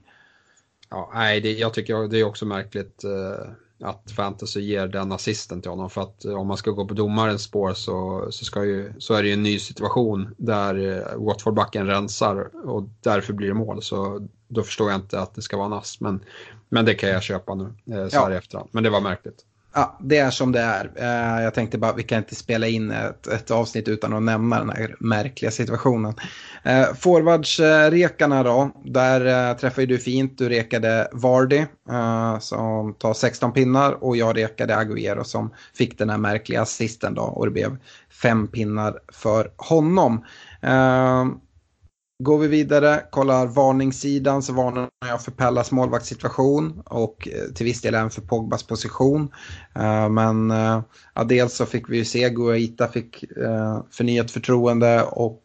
Ja, nej, det, jag tycker det är också märkligt. Eh att fantasy ger den assisten till honom. För att om man ska gå på domarens spår så, så, ska ju, så är det ju en ny situation där eh, Watford-backen rensar och därför blir det mål. Så då förstår jag inte att det ska vara en ass. Men, men det kan jag köpa nu eh, så här ja. i efterhand. Men det var märkligt. Ja, det är som det är. Eh, jag tänkte bara, vi kan inte spela in ett, ett avsnitt utan att nämna den här märkliga situationen. Eh, Forwardsrekarna då, där eh, träffade du fint. Du rekade Vardy eh, som tar 16 pinnar och jag rekade Agüero som fick den här märkliga assisten då och det blev fem pinnar för honom. Går vi vidare, kollar varningssidan så varnar jag för Pellas målvaktssituation och eh, till viss del även för Pogbas position. Eh, men eh, ja, dels så fick vi ju se Guaita fick förnyat förtroende och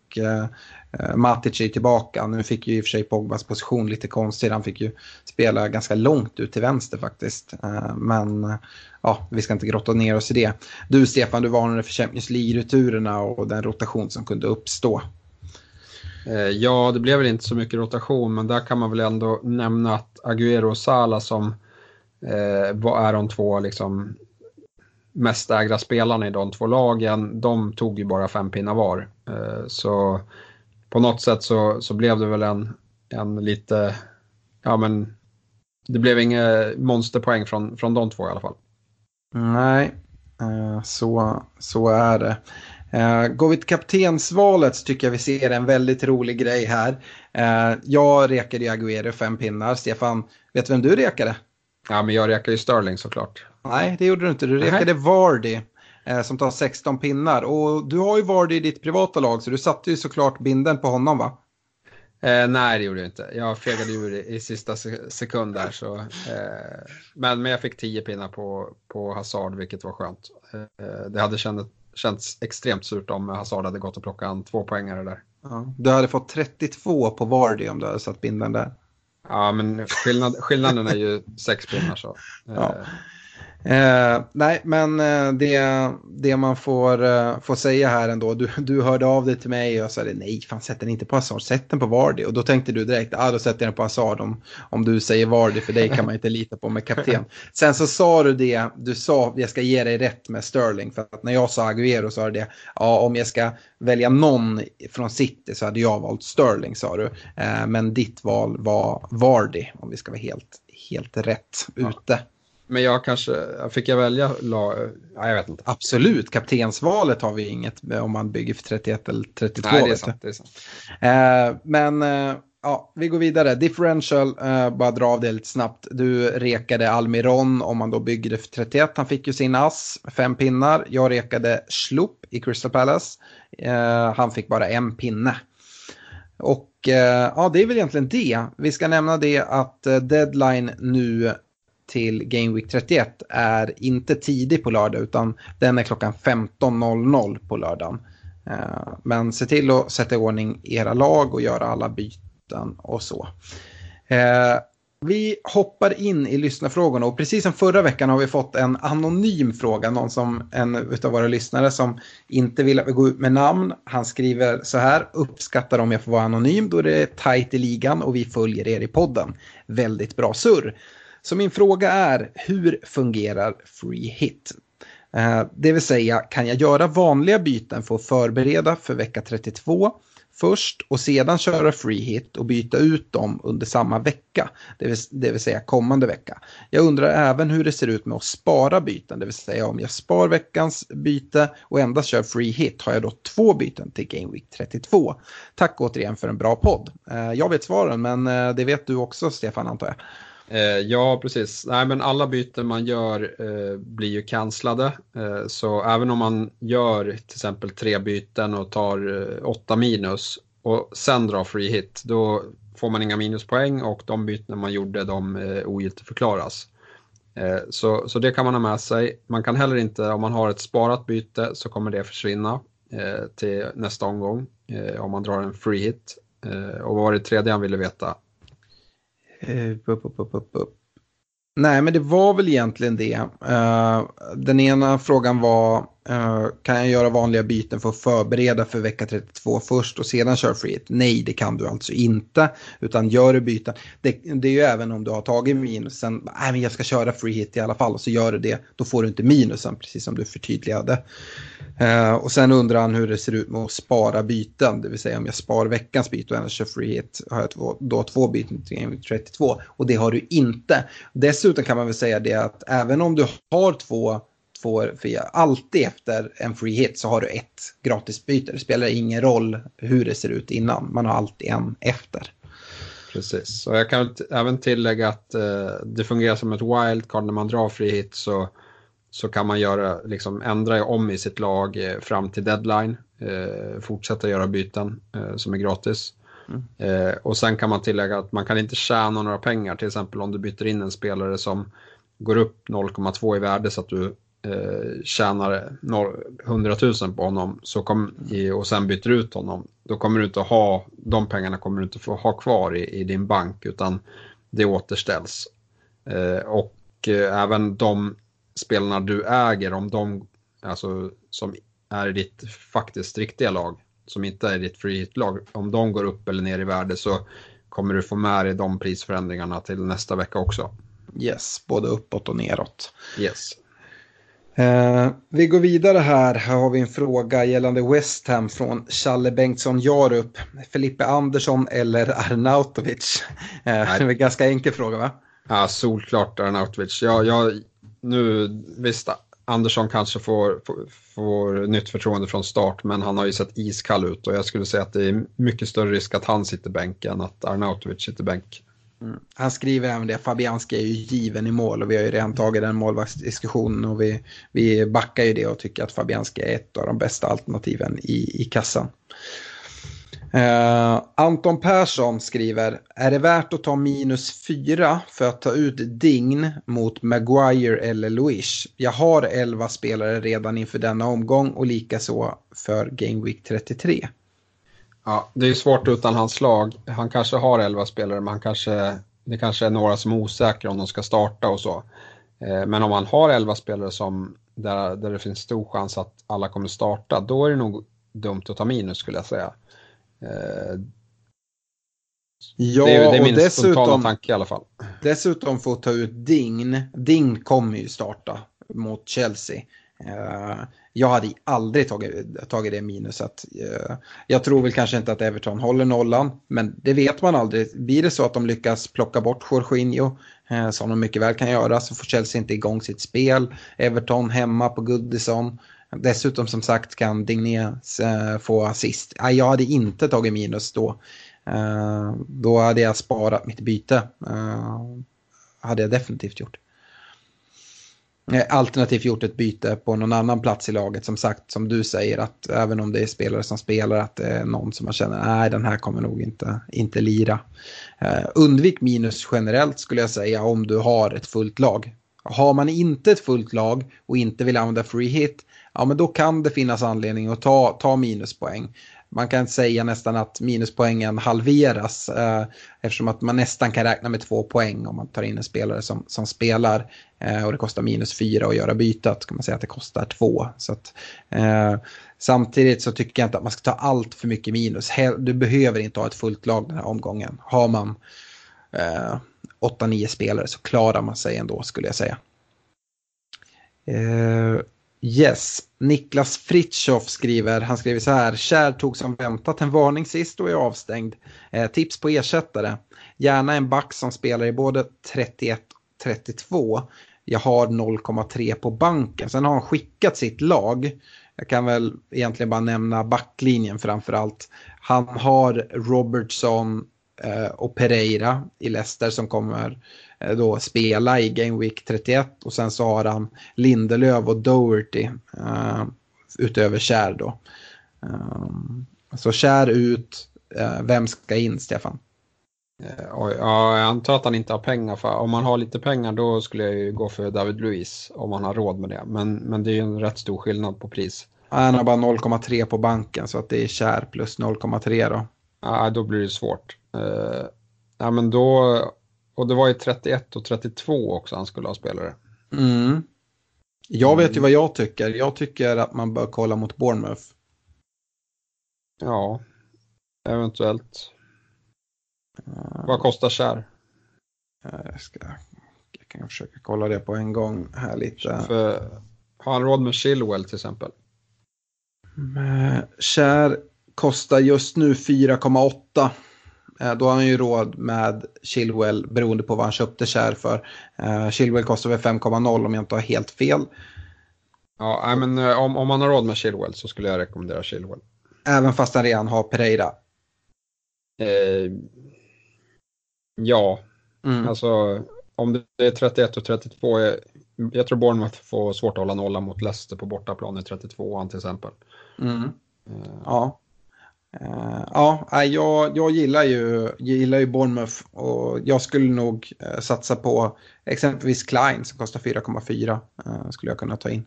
Matic är tillbaka. Nu fick ju i och för sig Pogbas position lite konstig. Han fick ju spela ganska långt ut till vänster faktiskt. Men ja, vi ska inte grotta ner oss i det. Du Stefan, du varnade för Champions League-returerna och den rotation som kunde uppstå. Eh, ja, det blev väl inte så mycket rotation, men där kan man väl ändå nämna att Agüero och Sala som eh, är de två liksom, mest ägda spelarna i de två lagen, de tog ju bara fem pinnar var. Eh, så på något sätt så, så blev det väl en, en lite, ja men, det blev inga monsterpoäng från, från de två i alla fall. Nej, eh, så, så är det. Uh, går vi till kaptensvalet så tycker jag vi ser en väldigt rolig grej här. Uh, jag rekade ju Agüero fem pinnar. Stefan, vet du vem du rekade? Ja, men jag rekade ju Sterling såklart. Nej, det gjorde du inte. Du rekade Nej. Vardy uh, som tar 16 pinnar. Och du har ju Vardy i ditt privata lag så du satte ju såklart binden på honom va? Eh, nej, det gjorde jag inte. Jag fegade ur i, i sista sekund där. Så, eh, men, men jag fick 10 pinnar på, på Hazard, vilket var skönt. Eh, det hade känt, känts extremt surt om Hazard hade gått och plockat en två poängare där. Ja, du hade fått 32 på Vardy om du hade satt binden där. Ja, men skillnad, skillnaden är ju sex pinnar så. Ja. Eh, nej, men eh, det, det man får, eh, får säga här ändå, du, du hörde av dig till mig och sa nej, fan sätt den inte på Hazard, sätt den på Vardy. Och då tänkte du direkt, ah, då sätter jag den på Hazard om, om du säger Vardy, för dig kan man inte lita på med kapten. Sen så sa du det, du sa, jag ska ge dig rätt med Sterling, för att när jag sa Agüero sa du det, ja om jag ska välja någon från City så hade jag valt Sterling sa du. Eh, men ditt val var Vardy, om vi ska vara helt, helt rätt ja. ute. Men jag kanske, fick jag välja lag? Ja, jag vet inte. Absolut, kaptensvalet har vi inget om man bygger för 31 eller 32. Nej, det är sant. Det är sant. Eh, men eh, ja, vi går vidare. Differential, eh, bara dra av det lite snabbt. Du rekade Almiron om man då bygger det för 31. Han fick ju sin ass, fem pinnar. Jag rekade Schlupp i Crystal Palace. Eh, han fick bara en pinne. Och eh, ja, det är väl egentligen det. Vi ska nämna det att eh, deadline nu till Game Week 31 är inte tidig på lördag utan den är klockan 15.00 på lördagen. Eh, men se till att sätta i ordning era lag och göra alla byten och så. Eh, vi hoppar in i lyssnarfrågorna och precis som förra veckan har vi fått en anonym fråga. Någon som, en av våra lyssnare som inte vill gå ut med namn. Han skriver så här, uppskattar om jag får vara anonym då det är tajt i ligan och vi följer er i podden. Väldigt bra surr. Så min fråga är, hur fungerar free hit? Eh, det vill säga, kan jag göra vanliga byten för att förbereda för vecka 32? först och sedan köra free hit och byta ut dem under samma vecka, det vill, det vill, säga kommande vecka. Jag undrar även hur det ser ut med att spara byten, det vill säga om jag spar veckans byte och endast kör free hit har jag då två byten till Game Week 32. Tack återigen för en bra podd. Eh, jag vet svaren men eh, det vet du också Stefan antar jag. Eh, ja, precis. Nej, men alla byten man gör eh, blir ju kanslade. Eh, så även om man gör till exempel tre byten och tar eh, åtta minus och sen drar free hit, då får man inga minuspoäng och de byten man gjorde de eh, ogiltigförklaras. Eh, så, så det kan man ha med sig. Man kan heller inte, om man har ett sparat byte så kommer det försvinna eh, till nästa omgång eh, om man drar en free hit. Eh, och vad var det tredje han ville veta? Eh, uh, upp, upp, upp, Nej, men det var väl egentligen det. Uh, den ena frågan var, uh, kan jag göra vanliga byten för att förbereda för vecka 32 först och sedan köra free hit? Nej, det kan du alltså inte. Utan gör du byten, det, det är ju även om du har tagit minusen, nej men jag ska köra free hit i alla fall, och så gör du det, då får du inte minusen, precis som du förtydligade. Eh, och sen undrar han hur det ser ut med att spara byten, det vill säga om jag spar veckans byte och annars kör free hit har jag två, då två byten till game 32 och det har du inte. Dessutom kan man väl säga det att även om du har två, två fria, alltid efter en free hit så har du ett gratisbyte. Det spelar ingen roll hur det ser ut innan, man har alltid en efter. Precis, och jag kan även tillägga att eh, det fungerar som ett wildcard när man drar free hit så så kan man göra, liksom, ändra om i sitt lag eh, fram till deadline. Eh, fortsätta göra byten eh, som är gratis. Mm. Eh, och sen kan man tillägga att man kan inte tjäna några pengar. Till exempel om du byter in en spelare som går upp 0,2 i värde så att du eh, tjänar 100 000 på honom så kom, och sen byter ut honom. Då kommer du inte ha, de pengarna kommer du inte få ha kvar i, i din bank utan det återställs. Eh, och även de spelarna du äger, om de, alltså som är i ditt faktiskt riktiga lag, som inte är ditt free hit-lag, om de går upp eller ner i värde så kommer du få med dig de prisförändringarna till nästa vecka också. Yes, både uppåt och neråt. Yes. Eh, vi går vidare här. Här har vi en fråga gällande West Ham från Challe Bengtsson Jarup. Felipe Andersson eller Arnautovic? Eh, det är en ganska enkel fråga va? Ja, solklart Arnautovic. Jag, jag, nu, visst, Andersson kanske får, får, får, nytt förtroende från start, men han har ju sett iskall ut och jag skulle säga att det är mycket större risk att han sitter bänk än att Arnautovic sitter bänk. Mm. Han skriver även det, Fabianski är ju given i mål och vi har ju redan tagit den målvaktsdiskussionen och vi, vi backar ju det och tycker att Fabianski är ett av de bästa alternativen i, i kassan. Uh, Anton Persson skriver, är det värt att ta minus fyra för att ta ut Dign mot Maguire eller Luish? Jag har 11 spelare redan inför denna omgång och likaså för Game Week 33. Ja, det är svårt utan hans lag. Han kanske har 11 spelare, men han kanske, det kanske är några som är osäkra om de ska starta och så. Uh, men om han har 11 spelare som, där, där det finns stor chans att alla kommer starta, då är det nog dumt att ta minus skulle jag säga. Eh, ja, det är, det är min och dessutom, tanke i alla fall. Dessutom få ta ut Dign. Dign kommer ju starta mot Chelsea. Uh, jag hade aldrig tagit, tagit det minuset. Uh, jag tror väl kanske inte att Everton håller nollan, men det vet man aldrig. Blir det så att de lyckas plocka bort Jorginho, uh, som de mycket väl kan göra, så får Chelsea inte igång sitt spel. Everton hemma på Goodison. Dessutom som sagt kan Digné eh, få assist. Jag hade inte tagit minus då. Eh, då hade jag sparat mitt byte. Eh, hade jag definitivt gjort. Alternativt gjort ett byte på någon annan plats i laget. Som sagt, som du säger, att även om det är spelare som spelar, att det är någon som man känner, nej den här kommer nog inte, inte lira. undvik minus generellt skulle jag säga om du har ett fullt lag. Har man inte ett fullt lag och inte vill använda free hit, ja men då kan det finnas anledning att ta, ta minuspoäng. man kan säga nästan att minuspoängen halveras eh, eftersom att man nästan kan räkna med två poäng om man tar in en spelare som, som spelar eh, och det kostar minus fyra att göra bytet kan man säga att det kostar två. Så att, eh, samtidigt så tycker jag inte att man ska ta allt för mycket minus. Du behöver inte ha ett fullt lag den här omgången. Har man eh, 8-9 spelare så klarar man sig ändå skulle jag säga. Eh, Yes, Niklas Fritjof skriver, han skriver så här, Kär tog som väntat en varning sist och är avstängd. Eh, tips på ersättare, gärna en back som spelar i både 31 och 32. Jag har 0,3 på banken, sen har han skickat sitt lag. Jag kan väl egentligen bara nämna backlinjen framför allt. Han har Robertson eh, och Pereira i Leicester som kommer Eh, då spela i Game Week 31 och sen så har han Lindelöf och Doherty uh, utöver Kär då. Um, så Kär ut, uh, vem ska in Stefan? Ja, jag antar att han inte har pengar för om man har lite pengar då skulle jag ju gå för David Luiz om man har råd med det. Men, men det är ju en rätt stor skillnad på pris. Han har bara 0,3 på banken så att det är Kär plus 0,3 då. Ja, då blir det svårt. Uh, ja, men då och det var ju 31 och 32 också han skulle ha spelare. Mm. Jag vet ju vad jag tycker. Jag tycker att man bör kolla mot Bournemouth. Ja, eventuellt. Uh, vad kostar Kär? Jag, ska, jag kan försöka kolla det på en gång här lite. För, har han råd med Chilwell till exempel? Kär kostar just nu 4,8. Eh, då har han ju råd med Chilwell beroende på vad han köpte kär för. Uh, Chilwell kostar väl 5,0 om jag inte har helt fel. Ja, men eh, om, om man har råd med Chilwell så skulle jag rekommendera Chilwell. Även fast han redan har Pereira? Eh, ja, mm. alltså om det är 31 och 32. Jag, jag tror Bournemouth får svårt att hålla nolla mot Leicester på bortaplan i 32 till exempel. Mm. Ja. Uh, ja, jag, jag gillar ju, gillar ju Bournemouth och jag skulle nog uh, satsa på exempelvis Klein som kostar 4,4 uh, eh, skulle jag kunna ta in.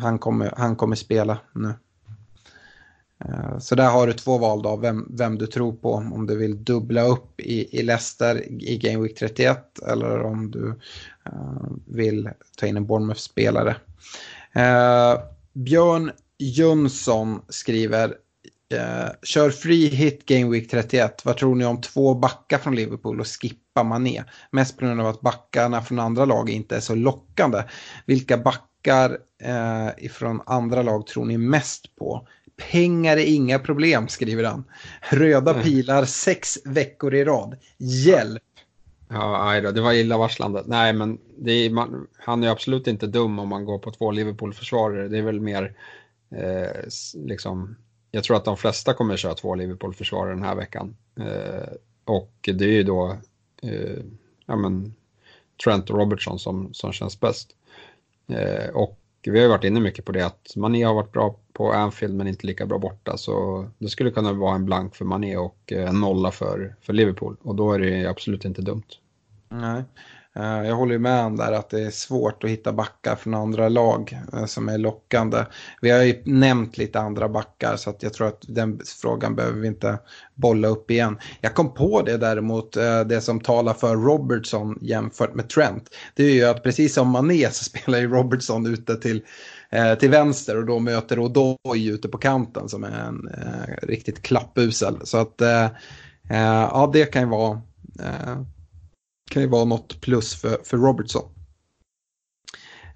han, kommer, han kommer spela nu. Så där har du två val då, vem, vem du tror på. Om du vill dubbla upp i, i Leicester i Game Week 31 eller om du vill ta in en Bournemouth-spelare. Björn Jönsson skriver kör free hit Game Week 31. Vad tror ni om två backar från Liverpool och skippa Mané? Mest på grund av att backarna från andra lag inte är så lockande. Vilka backar eh, ifrån andra lag tror ni mest på? Pengar är inga problem, skriver han. Röda mm. pilar sex veckor i rad. Hjälp! Ja, då, det var illavarslande. Nej, men är, man, han är absolut inte dum om man går på två Liverpool-försvarare. Det är väl mer eh, liksom jag tror att de flesta kommer köra två Liverpool-försvarare den här veckan. Eh, och det är ju då eh, ja, men Trent och Robertson som, som känns bäst. Eh, och vi har ju varit inne mycket på det att Mané har varit bra på Anfield men inte lika bra borta. Så det skulle kunna vara en blank för Mané och eh, en nolla för, för Liverpool. Och då är det absolut inte dumt. Nej. Eh, jag håller med om där att det är svårt att hitta backar från andra lag eh, som är lockande. Vi har ju nämnt lite andra backar så att jag tror att den frågan behöver vi inte bolla upp igen. Jag kom på det däremot, eh, det som talar för Robertson jämfört med Trent. Det är ju att precis som Mané så spelar ju Robertson ute till till vänster och då möter Odoi ute på kanten som är en eh, riktigt klappusel. Så att eh, ja, det kan ju vara eh, kan ju vara något plus för, för Robertson.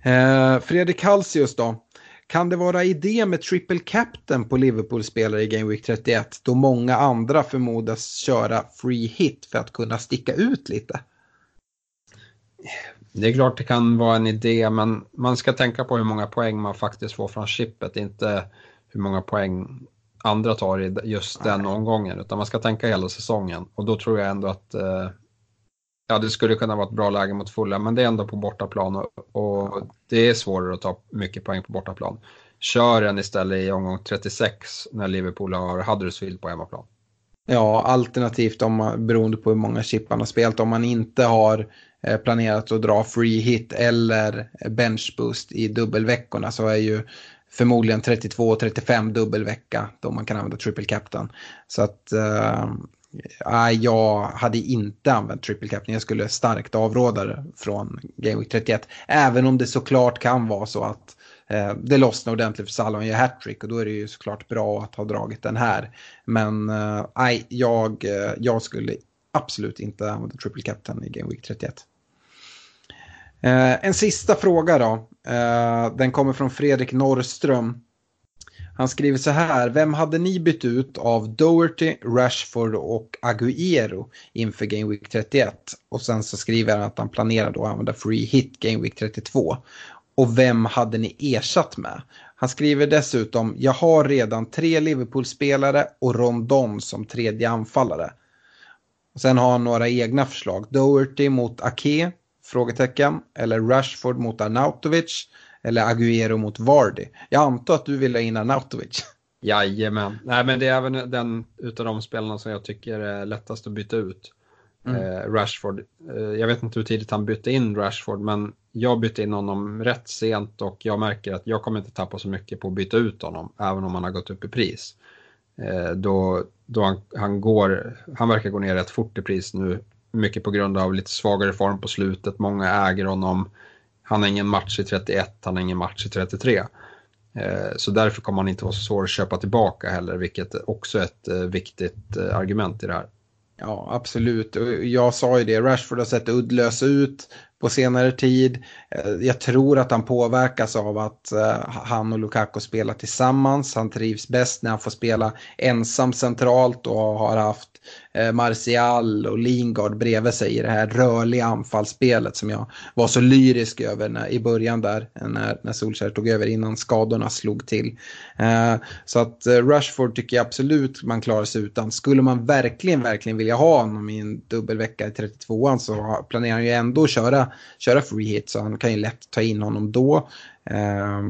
Eh, Fredrik Halsius då. Kan det vara idé med triple captain på Liverpool-spelare i Game Week 31 då många andra förmodas köra free hit för att kunna sticka ut lite? Det är klart det kan vara en idé men man ska tänka på hur många poäng man faktiskt får från chippet, inte hur många poäng andra tar i just den Nej. omgången utan man ska tänka hela säsongen och då tror jag ändå att eh, Ja, det skulle kunna vara ett bra läge mot fulla, men det är ändå på bortaplan och, och det är svårare att ta mycket poäng på bortaplan. Kör den istället i omgång 36 när Liverpool har Huddersfield på hemmaplan. Ja, alternativt om man, beroende på hur många chip man har spelat. Om man inte har eh, planerat att dra free hit eller bench boost i dubbelveckorna så är ju förmodligen 32-35 dubbelvecka då man kan använda triple captain. Så att eh, jag hade inte använt triple captain. Jag skulle starkt avråda det från Game Week 31. Även om det såklart kan vara så att eh, det lossnar ordentligt för Salah och gör hattrick och då är det ju såklart bra att ha dragit den här. Men eh, nej, eh, jag, jag skulle absolut inte använda triple captain i Game Week 31. Eh, en sista fråga då. Eh, den kommer från Fredrik Norrström. Han skriver så här, vem hade ni bytt ut av Doherty, Rashford och Agüero inför Game Week 31? Och sen så skriver han att han planerar då att använda Free Hit Game Week 32. Och vem hade ni ersatt med? Han skriver dessutom, jag har redan tre Liverpool-spelare och Rondon som tredje anfallare. Och sen har han några egna förslag. Doherty mot Ake? Frågetecken. Eller Rashford mot Arnautovic eller Agüero mot Vardy. Jag antar att du vill ha in Arnautovic. Jajamän. Nej, men det är även den utav de spelarna som jag tycker är lättast att byta ut. Mm. Eh, Rashford. Eh, jag vet inte hur tidigt han bytte in Rashford, men jag bytte in honom rätt sent och jag märker att jag kommer inte tappa så mycket på att byta ut honom, även om han har gått upp i pris. Eh, då då han, han, går, han verkar gå ner rätt fort i pris nu, mycket på grund av lite svagare form på slutet. Många äger honom. Han har ingen match i 31, han har ingen match i 33. Eh, så därför kommer han inte vara så svår att köpa tillbaka heller, vilket också är ett eh, viktigt eh, argument i det här. Ja, absolut. Jag sa ju det, Rashford har sett uddlös ut på senare tid. Jag tror att han påverkas av att han och Lukaku spelar tillsammans. Han trivs bäst när han får spela ensam centralt och har haft Eh, Martial och Lingard bredvid sig i det här rörliga anfallsspelet som jag var så lyrisk över när, i början där när, när Solskjaer tog över innan skadorna slog till. Eh, så att Rushford Rashford tycker jag absolut man klarar sig utan. Skulle man verkligen, verkligen vilja ha honom i en dubbelvecka i 32an så planerar han ju ändå att köra, köra free hit så han kan ju lätt ta in honom då. Eh,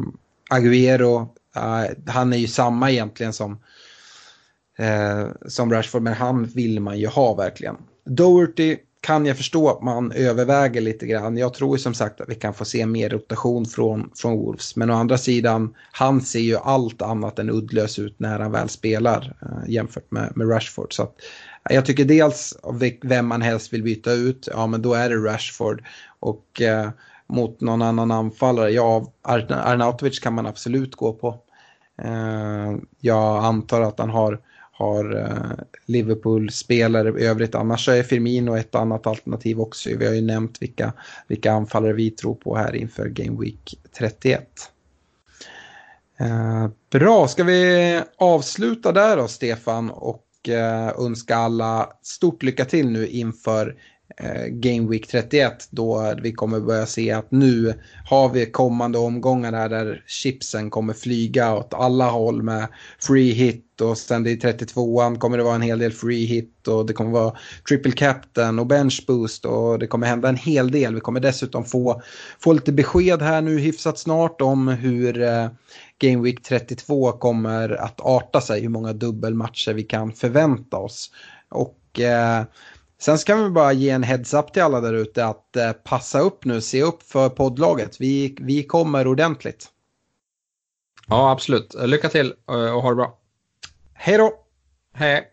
Agüero, eh, han är ju samma egentligen som eh, som Rashford, men han vill man ju ha verkligen. Doherty kan jag förstå att man överväger lite grann. Jag tror som sagt att vi kan få se mer rotation från, från Wolves. Men å andra sidan, han ser ju allt annat än uddlös ut när han väl spelar eh, jämfört med, med Rashford. Så att, eh, jag tycker dels vem man helst vill byta ut, ja men då är det Rashford. Och eh, mot någon annan anfallare, ja Arnautovic kan man absolut gå på. Eh, jag antar att han har har eh, Liverpool-spelare i övrigt. Annars är Firmino ett annat alternativ också. Vi har ju nämnt vilka, vilka anfallare vi tror på här inför Game Week 31. Eh, bra, ska vi avsluta där då Stefan och eh, önska alla stort lycka till nu inför Eh, Game Week 31 då vi kommer börja se att nu har vi kommande omgångar där, där chipsen kommer flyga åt alla håll med free hit och sen i 32an kommer det vara en hel del free hit och det kommer vara triple captain och bench boost och det kommer hända en hel del. Vi kommer dessutom få, få lite besked här nu hyfsat snart om hur eh, Game Week 32 kommer att arta sig, hur många dubbelmatcher vi kan förvänta oss. Och eh, Sen ska vi bara ge en heads-up till alla där ute att eh, passa upp nu, se upp för poddlaget. Vi, vi kommer ordentligt. Ja, absolut. Lycka till eh, och ha det bra. Hej då! Hej!